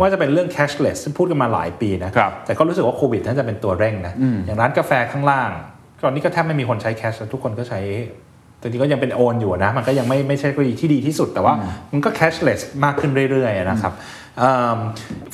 ว่าจะเป็นเรื่อง cashless ซึ่งพูดกันมาหลายปีนะครับแต่ก็รู้สึกว่าโควิดน่าจะเป็นตัวเร่งนะอย่างร้านกาแฟข้างล่างตอนนี้ก็แทบไม่มีคนใช้แคชแล้วทุกคนก็ใช้แต่จริงก็ยังเป็นโอนอยู่นะ มันก็ยังไม่ไม่ใช่เทคโนโลยีที่ดีที่สุด แต่ว่ามันก็ cashless มากขึ้นเรื่อยๆนะครับ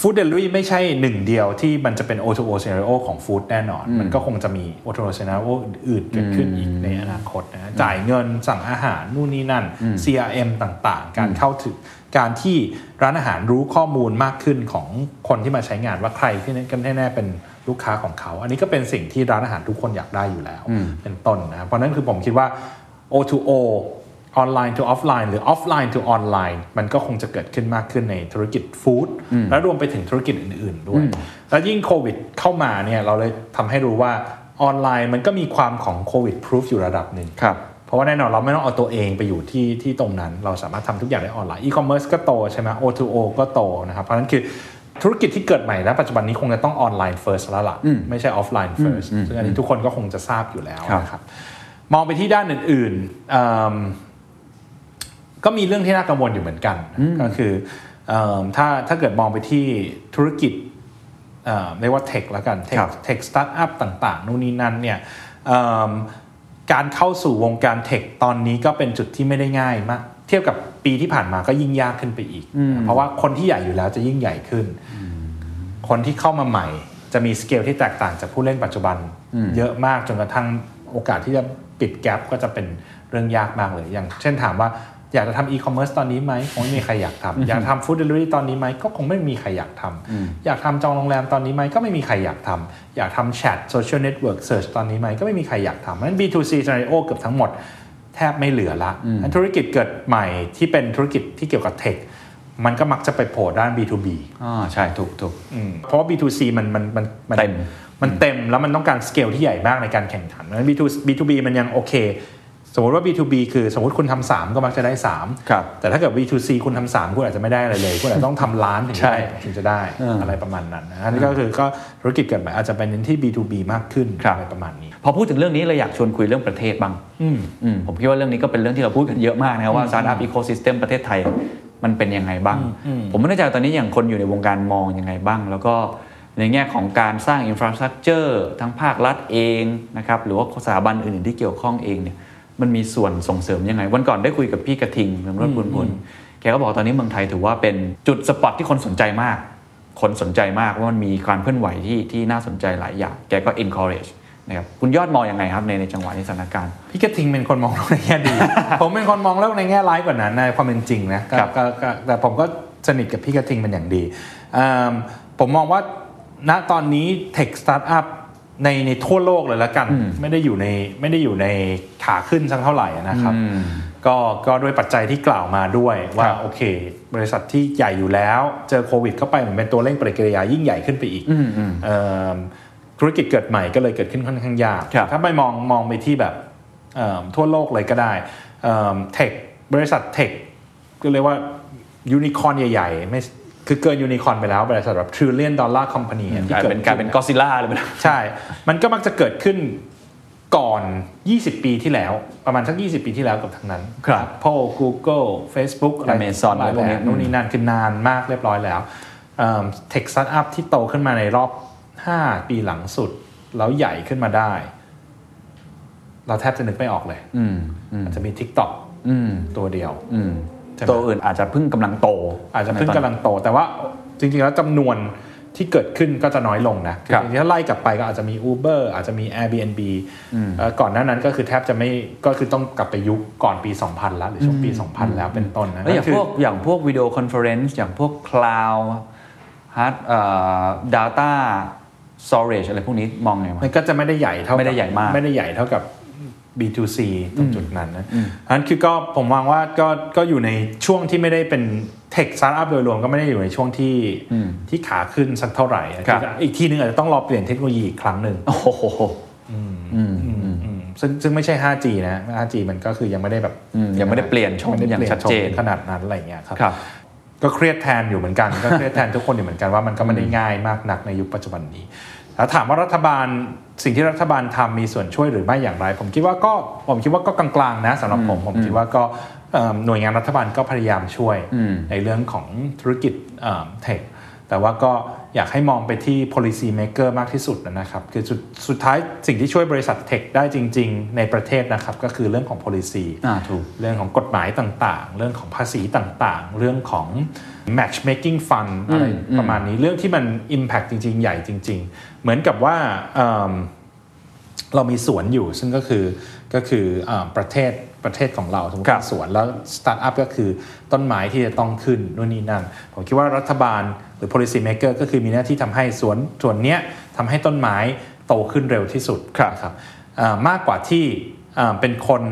ฟู้ดเดลิเวอรี่ไม่ใช่หนึ่งเดียวที่มันจะเป็น O2O scenario ของฟู้ดแน่นอน มันก็คงจะมี O2O scenario อื่นๆเกิดขึ้นอีกในอนาคตนะจ่ายเงินสั่งอาหารนู่นนี่นั่น CRM ต่างๆ การเข้าถึงการที่ร้านอาหารรู้ข้อมูลมากขึ้นของคนที่มาใช้งานว่าใครที่กันแน่ๆเป็นลูกค้าของเขา อันนี้ก็เป็นสิ่งที่ร้านอาหารทุกคนอยากได้อยู่แล้ว เป็นต้นนะครับเพราะนั้นคือผมคิดว่า O2O ออนไลน์ to ออฟไลน์หรือออฟไลน์ to ออนไลน์มันก็คงจะเกิดขึ้นมากขึ้นในธุรกิจฟู้ดและรวมไปถึงธุรกิจอื่น ๆ ด้วย แล้วยิ่งโควิดเข้ามาเนี่ยเราเลยทำให้รู้ว่าออนไลน์มันก็มีความของโควิดพ o ูฟอยู่ระดับหนึ่งครับเพราะว่าแน่นอนเราไม่ต้องเอาตัวเองไปอยู่ที่ที่ตรงนั้น เราสามารถทำทุกอย่างได้ออนไลน์อีคอมเมิร์ซก็โตใช่ไหม O2O ก็โตนะครับ เพราะฉะนั้นคือธุรกิจที่เกิดใหม่ณปัจจุบันนี้คงจะต้องออนไลน์ first แล้วล่ะไม่ใช่ออฟไลน์ first ซึ่งอันนี้ทุกคนก็คงจะทราบอยู่แล้วครับนะครับมองไปที่ด้านอื่นๆอืม ก็มีเรื่องที่น่ากังวลอยู่เหมือนกันก็คืออืมถ้าถ้าเกิดมองไปที่ธุรกิจเอ่อเรียกว่า tech แล้วกัน tech ครับ tech startup ต่างๆ นู่นนี่นั่นเนี่ยเอิ่มการเข้าสู่วงการ tech ตอนนี้ก็เป็นจุดที่ไม่ได้ง่ายมาก เทียบกับปีที่ผ่านมาก็ยิ่งยากขึ้นไปอีก เพราะว่าคนที่ใหญ่อยู่แล้วจะยิ่งใหญ่ขึ้น คนที่เข้ามาใหม่จะมีสเกลที่แตกต่างจากผู้เล่นปัจจุบัน เยอะมากจนกระทั่งโอกาสที่จะปิด gap ก็จะเป็นเรื่องยากมากเลยอย่าง เช่นถามว่า อยากจะทำอีคอมเมิร์ซตอนนี้ไหมคงไม่มีใครอยากทำอยากทำ food delivery ตอนนี้ไหมก็คงไม่มีใครอยากทำอยากทำจองโรงแรมตอนนี้ไหมก็ไม่มีใครอยากทำอยากทำแชท social network search ตอนนี้ไหมก็ไม่มีใครอยากทำเพราะฉะนั้น B2C scenario เกือบทั้งหมดแทบไม่เหลือละอันธุรกิจเกิดใหม่ที่เป็นธุรกิจที่เกี่ยวกับ tech มันก็มักจะไปโผล่ด้าน B2B อ่าใช่ถูกถูกอืมเพราะว่า B2C มันมันมันเต็มมันเต็มแล้วมันต้องการสเกลที่ใหญ่มากในการแข่งขันเพราะฉะนั้น B2 B2B มันยังโอเค สมมติว่า B2B คือสมมติคุณทำสามก็มักจะได้3ครับแต่ถ้าเกิด B2C คุณทำสามคุณอาจจะไม่ได้อะไรเลย คุณอาจจะต้องทำล้านถึงจะใช่ได้ถึงจะได้เออออะไรประมาณนั้นนะอันนี้ก็คือก็ธุรกิจเกิดใหม่อาจจะเป็นเน้นที่ B2B มากขึ้นครับอะไรประมาณนี้ พอพูดถึงเรื่องนี้เลยอยากชวนคุยเรื่องประเทศบ้างอืมอืมผมคิดว่าเรื่องนี้ก็เป็นเรื่องที่เราพูดกันเยอะมากนะครับว่า Startup Ecosystem ประเทศไทยมันเป็นยังไงบ้าง ผมไม่แน่ใจว่าตอนนี้อย่างคนอยู่ในวงการมองยังไงบ้าง แล้วก็ในแง่ของการสร้าง Infrastructure ทั้งภาครัฐเองนะครับหรือว่าสถาบันอื่นๆที่เกี่ยวข้องเองเนี่ย มันมีส่วนส่งเสริมยังไง วันก่อนได้คุยกับพี่กระทิงเมืองรถพุนพลแกก็บอกตอนนี้เมืองไทยถือว่าเป็นจุดสปอตที่คนสนใจมาก คนสนใจมากว่ามันมีการเคลื่อนไหวที่ที่น่าสนใจหลายอย่าง แกก็ encourage นะครับคุณยอดมองยังไงครับในในจังหวะนี้สถานการณ์พี่กระทิงเป็นคนมองโลกในแง่ดี ผมเป็นคนมองโลกในแง่ร้ายกว่านั้นในความเป็นจริงนะก็ครับก็ก็แต่ผมก็สนิทกับพี่กระทิงเป็นอย่างดีเอิ่มผมมองว่าณตอนนี้ tech startup ในในทั่วโลกเลยละกัน ไม่ได้อยู่ในไม่ได้อยู่ในขาขึ้นสักเท่าไหร่นะครับก็ก็ด้วยปัจจัยที่กล่าวมาด้วยว่าครับโอเค บริษัทที่ใหญ่อยู่แล้ว เจอโควิดเข้าไปเหมือนเป็นตัวเร่งปฏิกิริยายิ่งใหญ่ขึ้นไปอีกเอิ่มธุรกิจเกิดใหม่ก็เลยเกิดขึ้นค่อนข้างยากครับถ้าไปมองมองไปที่แบบเอิ่มทั่วโลกเลยก็ได้ techบริษัทเทคก็เรียกว่ายูนิคอนใหญ่ๆไม่ คือเกินยูนิคอนไปแล้วบริษัทแบบ trillion dollar company อะกที่ลายเกิดเป็นกลายเป็นกอซิล่าเลยไปแล้วใช่ มันก็มักจะเกิดขึ้นก่อน 20 ปีที่แล้ว ประมาณสัก 20 ปีที่แล้วกับทั้งนั้น ครับ Apple Google Facebook อะไร Amazon หลายพวกนี้อะไรพวกนี้นู่นนี่นั่นคือนานมากเรียบร้อยแล้วเทคสตาร์ทอัพที่โตขึ้นมาในรอบ 5 ปีหลังสุด แล้วใหญ่ขึ้นมาได้ เราแทบจะนึกไม่ออกเลยอืมอืมอาจจะมี TikTok อืมตัวเดียวอืมใช่ไหม ตัวอื่นอาจจะเพิ่งกำลังโต อาจจะเพิ่งในตนกำลังโต แต่ว่าจริงๆแล้วจำนวนที่เกิดขึ้นก็จะน้อยลงนะครับจริงๆถ้าไล่กลับไปก็อาจจะมี Uber อาจจะมี Airbnb เอ่อก่อนหน้านั้นก็คือแทบจะไม่ก็คือต้องกลับไปยุคก่อนปี 2000 แล้วหรือช่วงปี 2000 แล้วเป็นต้นนะแล้วอย่างคืพวกอย่างพวก video conference อย่างพวก cloud hard เอ่อ dataสโตรจอะไรพวกนี้มองไงวะมันก็จะไม่ได้ใหญ่เท่ากับไม่ได้ใหญ่มากไม่ได้ใหญ่เท่ากับ B2C ตรงจุดนั้นนะอันนั้นคือก็ผมมองว่าก็ก็อยู่ในช่วงที่ไม่ได้เป็นเทคสตาร์ทอัพโดยรวมก็ไม่ได้อยู่ในช่วงที่ที่ขาขึ้นสักเท่าไหร่อะครับอีกทีนึงอาจจะต้องรอเปลี่ยนเทคโนโลยีอีกครั้งหนึ่งโอ้โหอืมซึ่งซึ่งไม่ใช่ 5G นะ 5G มันก็คือยังไม่ได้แบบอืมยังไม่ได้เปลี่ยนโฉมไม่ได้อย่างปลี่ชัดเจนโฉมขนาดนั้นอะไรเงี้ยครับครับก็เครียดแทนอยู่เหมือนกัน ก็เครียดแทนทุกคนอยู่เหมือนกันว่ามันก็ไม่ได้ง่ายมากนักในยุคปัจจุบันนี้ แล้วถามว่ารัฐบาลสิ่งที่รัฐบาลทำมีส่วนช่วยหรือไม่อย่างไร ผมคิดว่าก็ผมคิดว่าก็กลางๆนะสำหรับผมผมคิดว่าก็เอิ่มหน่วยงานรัฐบาลก็พยายามช่วยอืมในเรื่องของธุรกิจเทคแต่ว่าก็อยากให้มองไปที่ policy maker มากที่สุดนะครับ คือสุดสุดท้ายสิ่งที่ช่วยบริษัทเทคได้จริง ๆ ในประเทศนะครับ ก็คือเรื่องของ policy อ่าถูกเรื่องของกฎหมายต่างๆ เรื่องของภาษีต่างๆ เรื่องของ matchmaking fund อะไรประมาณนี้เรื่องที่มัน impact จริง ๆ ใหญ่จริง ๆ เหมือนกับว่าเอิ่มเรามีสวนอยู่ซึ่งก็คือก็คืออาประเทศประเทศของเราสมมติครับเป็นสวนแล้วสตาร์ทอัพก็คือต้นไม้ที่จะต้องขึ้นนู่นนี่นั่น ผมคิดว่ารัฐบาลหรือ policy maker ก็คือมีหน้าที่ทำให้สวนส่วนเนี้ยทำให้ต้นไม้โตขึ้นเร็วที่สุดครับนะครับอ่ามากกว่าที่อ่าเป็นคน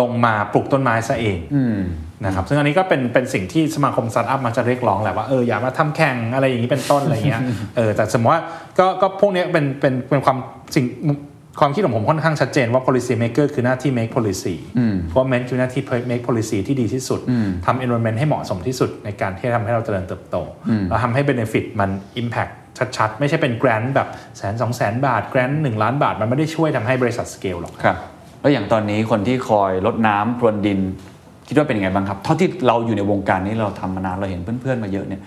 ลงมาปลูกต้นไม้ซะเองอืมนะครับซึ่งอันนี้ก็เป็นเป็นสิ่งที่สมาคมสตาร์ทอัพมันจะเรียกร้องแหละว่าเอออย่ามาทำแข่งอะไรอย่างนี้เป็นต้นอะไรเงี้ยเออแต่สมมติว่าก็ก็พวกเนี้ยเป็นเป็นเป็นความสิ่งความคิดของผมค่อนข้างชัดเจนว่า policy maker คือหน้าที่ make policy government คือหน้าที่ make policy ที่ดีที่สุดทำ environment ให้เหมาะสมที่สุดในการที่จะทำให้เราเจริญเติบโตแล้วทำให้ benefit มัน impact ชัดๆ ไม่ใช่เป็น grant แบบแสนสองแสนบาท grant หนึ่งล้านบาท มันไม่ได้ช่วยทำให้บริษัท scale หรอกครับ แล้วอย่างตอนนี้คนที่คอยลดน้ำพรวนดิน คิดว่าเป็นยังไงบ้างครับเท่าที่เราอยู่ในวงการนี้เราทำมานานเราเห็นเพื่อนๆมาเยอะเนี่ย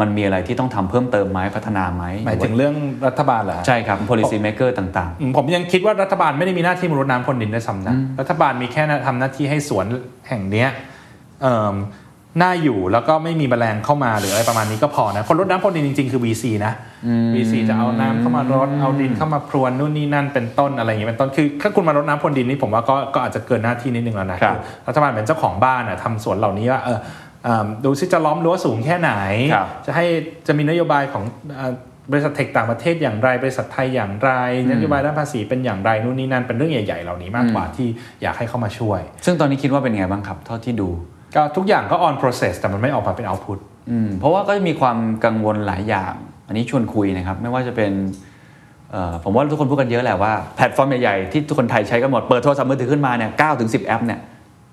มันมีอะไรที่ต้องทำเพิ่มเติมไหมพัฒนาไหมหมายถึงเรื่องรัฐบาลเหรอฮะใช่ครับ policy maker ต่างอืมผมยังคิดว่ารัฐบาลไม่ได้มีหน้าที่มารดน้ำพรวนดินด้วยซ้ำนะรัฐบาลมีแค่ทำหน้าที่ให้สวนแห่งเนี้ยเอิ่ม น่าอยู่แล้วก็ไม่มีแมลงเข้ามาหรืออะไรประมาณนี้ก็พอนะ คนรดน้ำพรวนดินจริงๆ คือ VC นะ VC จะเอาน้ำเข้ามารดเอาดินเข้ามาพรวนนู่นนี่นั่นเป็นต้นอะไรอย่างเงี้ยเป็นต้นคือถ้าคุณมารดน้ำพรวนดินนี่ผมว่าก็ก็อาจจะเกินหน้าที่นิดนึงแล้วนะครับอรัฐบาลเป็นเจ้าของบ้านอะทำสวนเหล่านี้ว่าเออเอิ่มดูซิจะล้อมรั้วสูงแค่ไหนครับจะให้จะมีนโยบายของเอ่อบริษัทเทคต่างประเทศอย่างไรบริษัทไทยอย่างไรนโยบายด้านภาษีเป็นอย่างไรนู่นนี่นั่นเป็นเรื่องใหญ่ ๆ เหล่านี้มากกว่าที่อยากให้เข้ามาช่วยๆซึ่งตอนนี้คิดว่าเป็นยังไงบ้างครับเท่าที่ดู ก็ทุกอย่างก็ on process แต่มันไม่ออกมาเป็น output อืมเพราะว่าก็จะมีความกังวลหลายอย่าง อันนี้ชวนคุยนะครับ ไม่ว่าจะเป็นเอ่อผมว่าทุกคนพูดกันเยอะแหละว่าแพลตฟอร์มใหญ่ๆที่ทุกคนไทยใช้กันหมดเปิดโทรศัพท์มือถือขึ้นมาเนี่ยเถึงสิแอปเนี่ย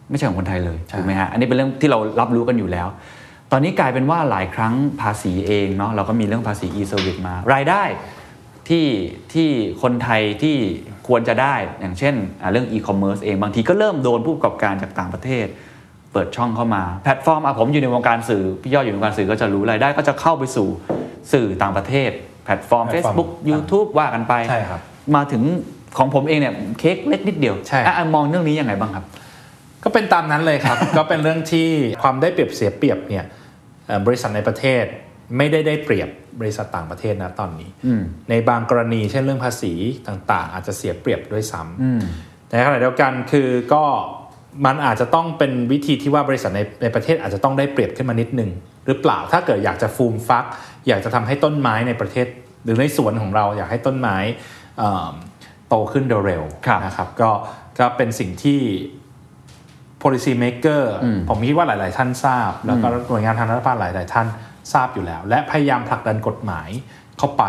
ไม่ใช่ของคนไทยเลยใช่ถูกไหมฮะอันนี้เป็นเรื่องที่เรารับรู้กันอยู่แล้ว ตอนนี้กลายเป็นว่าหลายครั้งภาษีเองเนาะเราก็มีเรื่องภาษี e-service มารายได้ที่ที่คนไทยที่ควรจะได้อย่างเช่นอะเรื่อง e-commerce เองบางทีก็เริ่มโดนผู้ประกอบการจากต่างประเทศ เปิดช่องเข้ามา แพลตฟอร์มอะผมอยู่ในวงการสื่อ พี่ยอดอยู่ในวงการสื่อก็จะรู้รายได้ก็จะเข้าไปสู่สื่อต่างประเทศ platform platform Facebook YouTube ว่ากันไปใช่ครับมาถึงของผมเองเนี่ยเค้กเล็กนิดเดียวใช่อะอะมองเรื่องนี้ยังไงบ้างครับ ก็เป็นตามนั้นเลยครับ ก็เป็นเรื่องที่ความได้เปรียบเสียเปรียบเนี่ยเอ่อบริษัทในประเทศไม่ได้ได้เปรียบบริษัทต่างประเทศนะตอนนี้อืมในบางกรณีเช่นเรื่องภาษีต่างๆ อาจจะเสียเปรียบด้วยซ้ำอืมแต่ในขณะเดียวกันคือก็ มันอาจจะต้องเป็นวิธีที่ว่าบริษัทในในประเทศอาจจะต้องได้เปรียบขึ้นมานิดนึงหรือเปล่าถ้าเกิดอยากจะฟูมฟัก อยากจะทำให้ต้นไม้ในประเทศ หรือในสวนของเราอยากให้ต้นไม้เอ่อโตขึ้นเร็วครับๆนะครับก็ก็เป็นสิ่งที่ policy maker ผมคิดว่าหลาย ๆ ท่านทราบ แล้วก็หน่วยงานทางรัฐบาลหลาย ๆ ท่านทราบอยู่แล้ว และพยายามผลักดันกฎหมายเข้าไป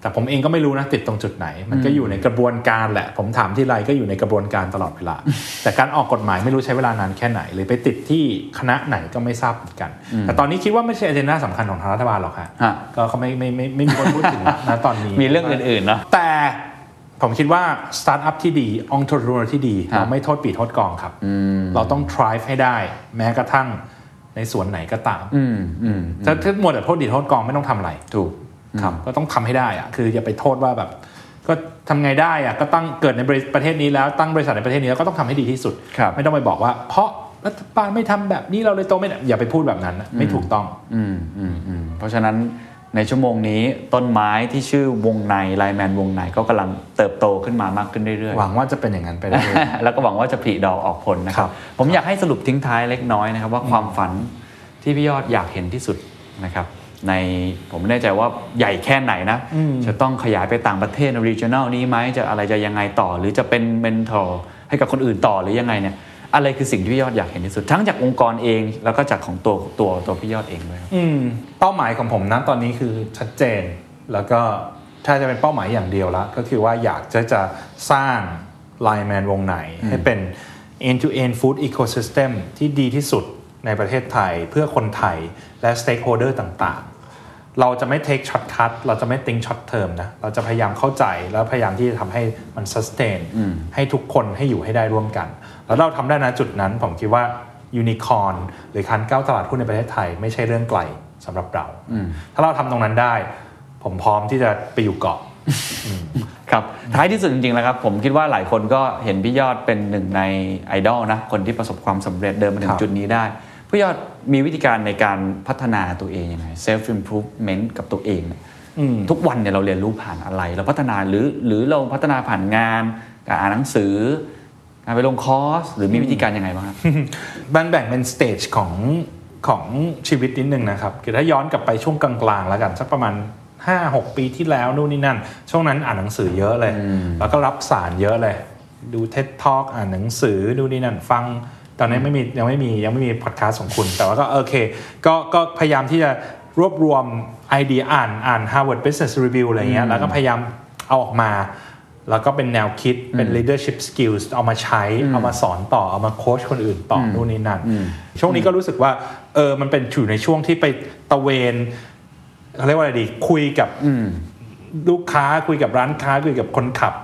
แต่ผมเองก็ไม่รู้นะติดตรงจุดไหน มันก็อยู่ในกระบวนการแหละ ผมถามที่ไรก็อยู่ในกระบวนการตลอดเวลา แต่การออกกฎหมายไม่รู้ใช้เวลานานแค่ไหน หรือไปติดที่คณะไหนก็ไม่ทราบเหมือนกัน แต่ตอนนี้คิดว่าไม่ใช่อเจนดาสำคัญของทางรัฐบาลหรอกค่ะฮะก็เขาไม่ไม่ไม่ไม่มีคนพูดถึงนะตอนนี้มีเรื่องอื่นๆเนาะแต่ผมคิดว่าสตาร์ทอัพที่ดีองค์ทรที่ดีครับเราไม่โทษปีโทษกองครับ เราต้อง thrive ให้ได้ แม้กระทั่งในส่วนไหนก็ตามอืมอืมถ้าถ้ามัวแต่โทษดีโทษกองไม่ต้องทำอะไรถูกครับ ก็ต้องทำให้ได้อะคืออย่าไปโทษว่าแบบ ก็ทำไงได้อะก็ตั้งเกิดในบริประเทศนี้แล้วตั้งบริษัทในประเทศนี้แล้วก็ต้องทำให้ดีที่สุดครับไม่ต้องไปบอกว่า เพราะรัฐบาลไม่ทำแบบนี้เราเลยโตไม่ได้อย่าไปพูดแบบนั้นนะไม่ถูกต้อง อืมอืมอืมเพราะฉะนั้นในชั่วโมงนี้ต้นไม้ที่ชื่อวงในไลแมนวงในก็กำลังเติบโตขึ้นมามากขึ้นเรื่อยๆ หวังว่าจะเป็นอย่างนั้นไปเรื่อยแล้วก็หวังว่าจะผลิดอกออกผลนะคครัรับบผมอยากให้สรุปทิ้งท้ายเล็กน้อยนะครับ ว่าความฝันที่พี่ยอดอยากเห็นที่สุดนะครับ ในผมไม่แน่ใจว่าใหญ่แค่ไหนนะ จะต้องขยายไปต่างประเทศใน regional นี้ไหมจะอะไรจะยังไงต่อ หรือจะเป็น mentor ให้กับคนอื่นต่อหรือยังไงเนี่ยอะไรคือสิ่งที่พี่ยอดอยากเห็นที่สุด ทั้งจากองค์กรเองแล้วก็จากของตัวตัวตัวพี่ยอดเองด้วยครับอืมเป้าหมายของผมนะตอนนี้คือชัดเจน แล้วก็ถ้าจะเป็นเป้าหมายอย่างเดียวละก็คือว่าอยากจะจะสร้าง Line Man วงไหน ให้เป็น end to end food ecosystem ที่ดีที่สุดในประเทศไทยเพื่อคนไทยและ stakeholder ต่างๆ เราจะไม่ take short cut เราจะไม่ think short term นะ เราจะพยายามเข้าใจแล้วพยายามที่จะทำให้มัน sustain ให้ทุกคนให้อยู่ให้ได้ร่วมกัน แล้วเราทำได้นะจุดนั้น ผมคิดว่ายูนิคอนหรือการก้าวตลาดหุ้นในประเทศไทย ไม่ใช่เรื่องไกลสำหรับเรา ถ้าเราทำตรงนั้นได้ ผมพร้อมที่จะไปอยู่เกาะครับท้ายที่สุดจริงๆแล้วครับ ผมคิดว่าหลายคนก็เห็นพี่ยอดเป็นหนึ่งในไอดอลนะคนที่ประสบความสำเร็จเดินมาถึครังบจุดนี้ได้ พี่ยอดมีวิธีการในการพัฒนาตัวเองยังไง self improvement กับตัวเองเนี่ยทุกวันเนี่ยเราเรียนรู้ผ่านอะไร เราพัฒนาหรือหรือเราพัฒนาผ่านงานการอ่านหนังสือการไปลงคอร์สหรือมีวิธีการยังไงบ้างครับแบ่งแบ่งเป็น stage ของของชีวิตนิดนึงนะครับคือถ้าย้อนกลับไปช่วงกลางๆแล้วกันสักประมาณ5-6 ปีที่แล้วนู่นนี่นั่น ช่วงนั้นอ่านหนังสือเยอะเลย แล้วก็รับสารเยอะเลย ดู TED Talk อ่านหนังสือดูนี่นั่นฟัง ตอนนั้นไม่มียังไม่มียังไม่มีพอดแคสต์ของคุณ แต่ว่าก็โอเค ก็ก็พยายามที่จะรวบรวมไอเดียอ่านอ่าน Harvard Business Review อะไรเงี้ยแล้วก็พยายามเอาออกมา แล้วก็เป็นแนวคิดเป็น leadership skills เอามาใช้เอามาสอนต่อเอามาโค้ชคนอื่นต่อนู่นนี่นั่นช่วงนี้ก็รู้สึกว่าเออมันเป็นอยู่ในช่วงที่ไปตะเวนเขาเรียกว่าอะไรดีคุยกับลูกค้าคุยกับร้านค้าคุยกับคนขับ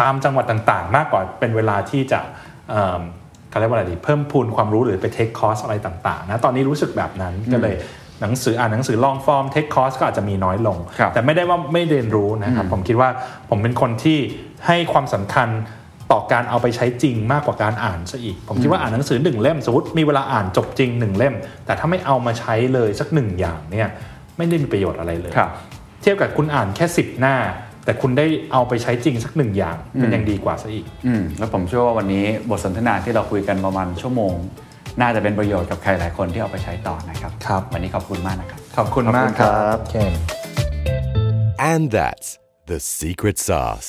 ตามจังหวัดต่างๆ มากกว่าเป็นเวลาที่จะ เอิ่มเขาเรียกว่าอะไรดีเพิ่มพูนความรู้หรือไป take course อะไรต่างๆนะตอนนี้รู้สึกแบบนั้นก็เลยหนังสืออ่านหนังสือ long form take course ก็อาจจะมีน้อยลงครับแต่ไม่ได้ว่าไม่เรียนรู้นะครับผมคิดว่าผมเป็นคนที่ให้ความสำคัญต่อการเอาไปใช้จริงมากกว่าการอ่านซะอีก ผมคิดว่าอ่านหนังสือหนึ่งเล่มสมมติมีเวลาอ่านจบจริงหนึ่งเล่ม แต่ถ้าไม่เอามาใช้เลยสักหนึ่งอย่างเนี่ยไม่ได้มีประโยชน์อะไรเลยครับเทียบกับคุณอ่านแค่ 10 หน้า แต่คุณได้เอาไปใช้จริงสักหนึ่งอย่างมันยังดีกว่าซะอีกอืมแล้วผมเชื่อว่าวันนี้บทสนทนาที่เราคุยกันประมาณชั่วโมง น่าจะเป็นประโยชน์กับใครหลายคนที่เอาไปใช้ต่อนะครับครับ วันนี้ขอบคุณมากนะครับ ขอบคุณมากครับเคน And that's the secret sauce.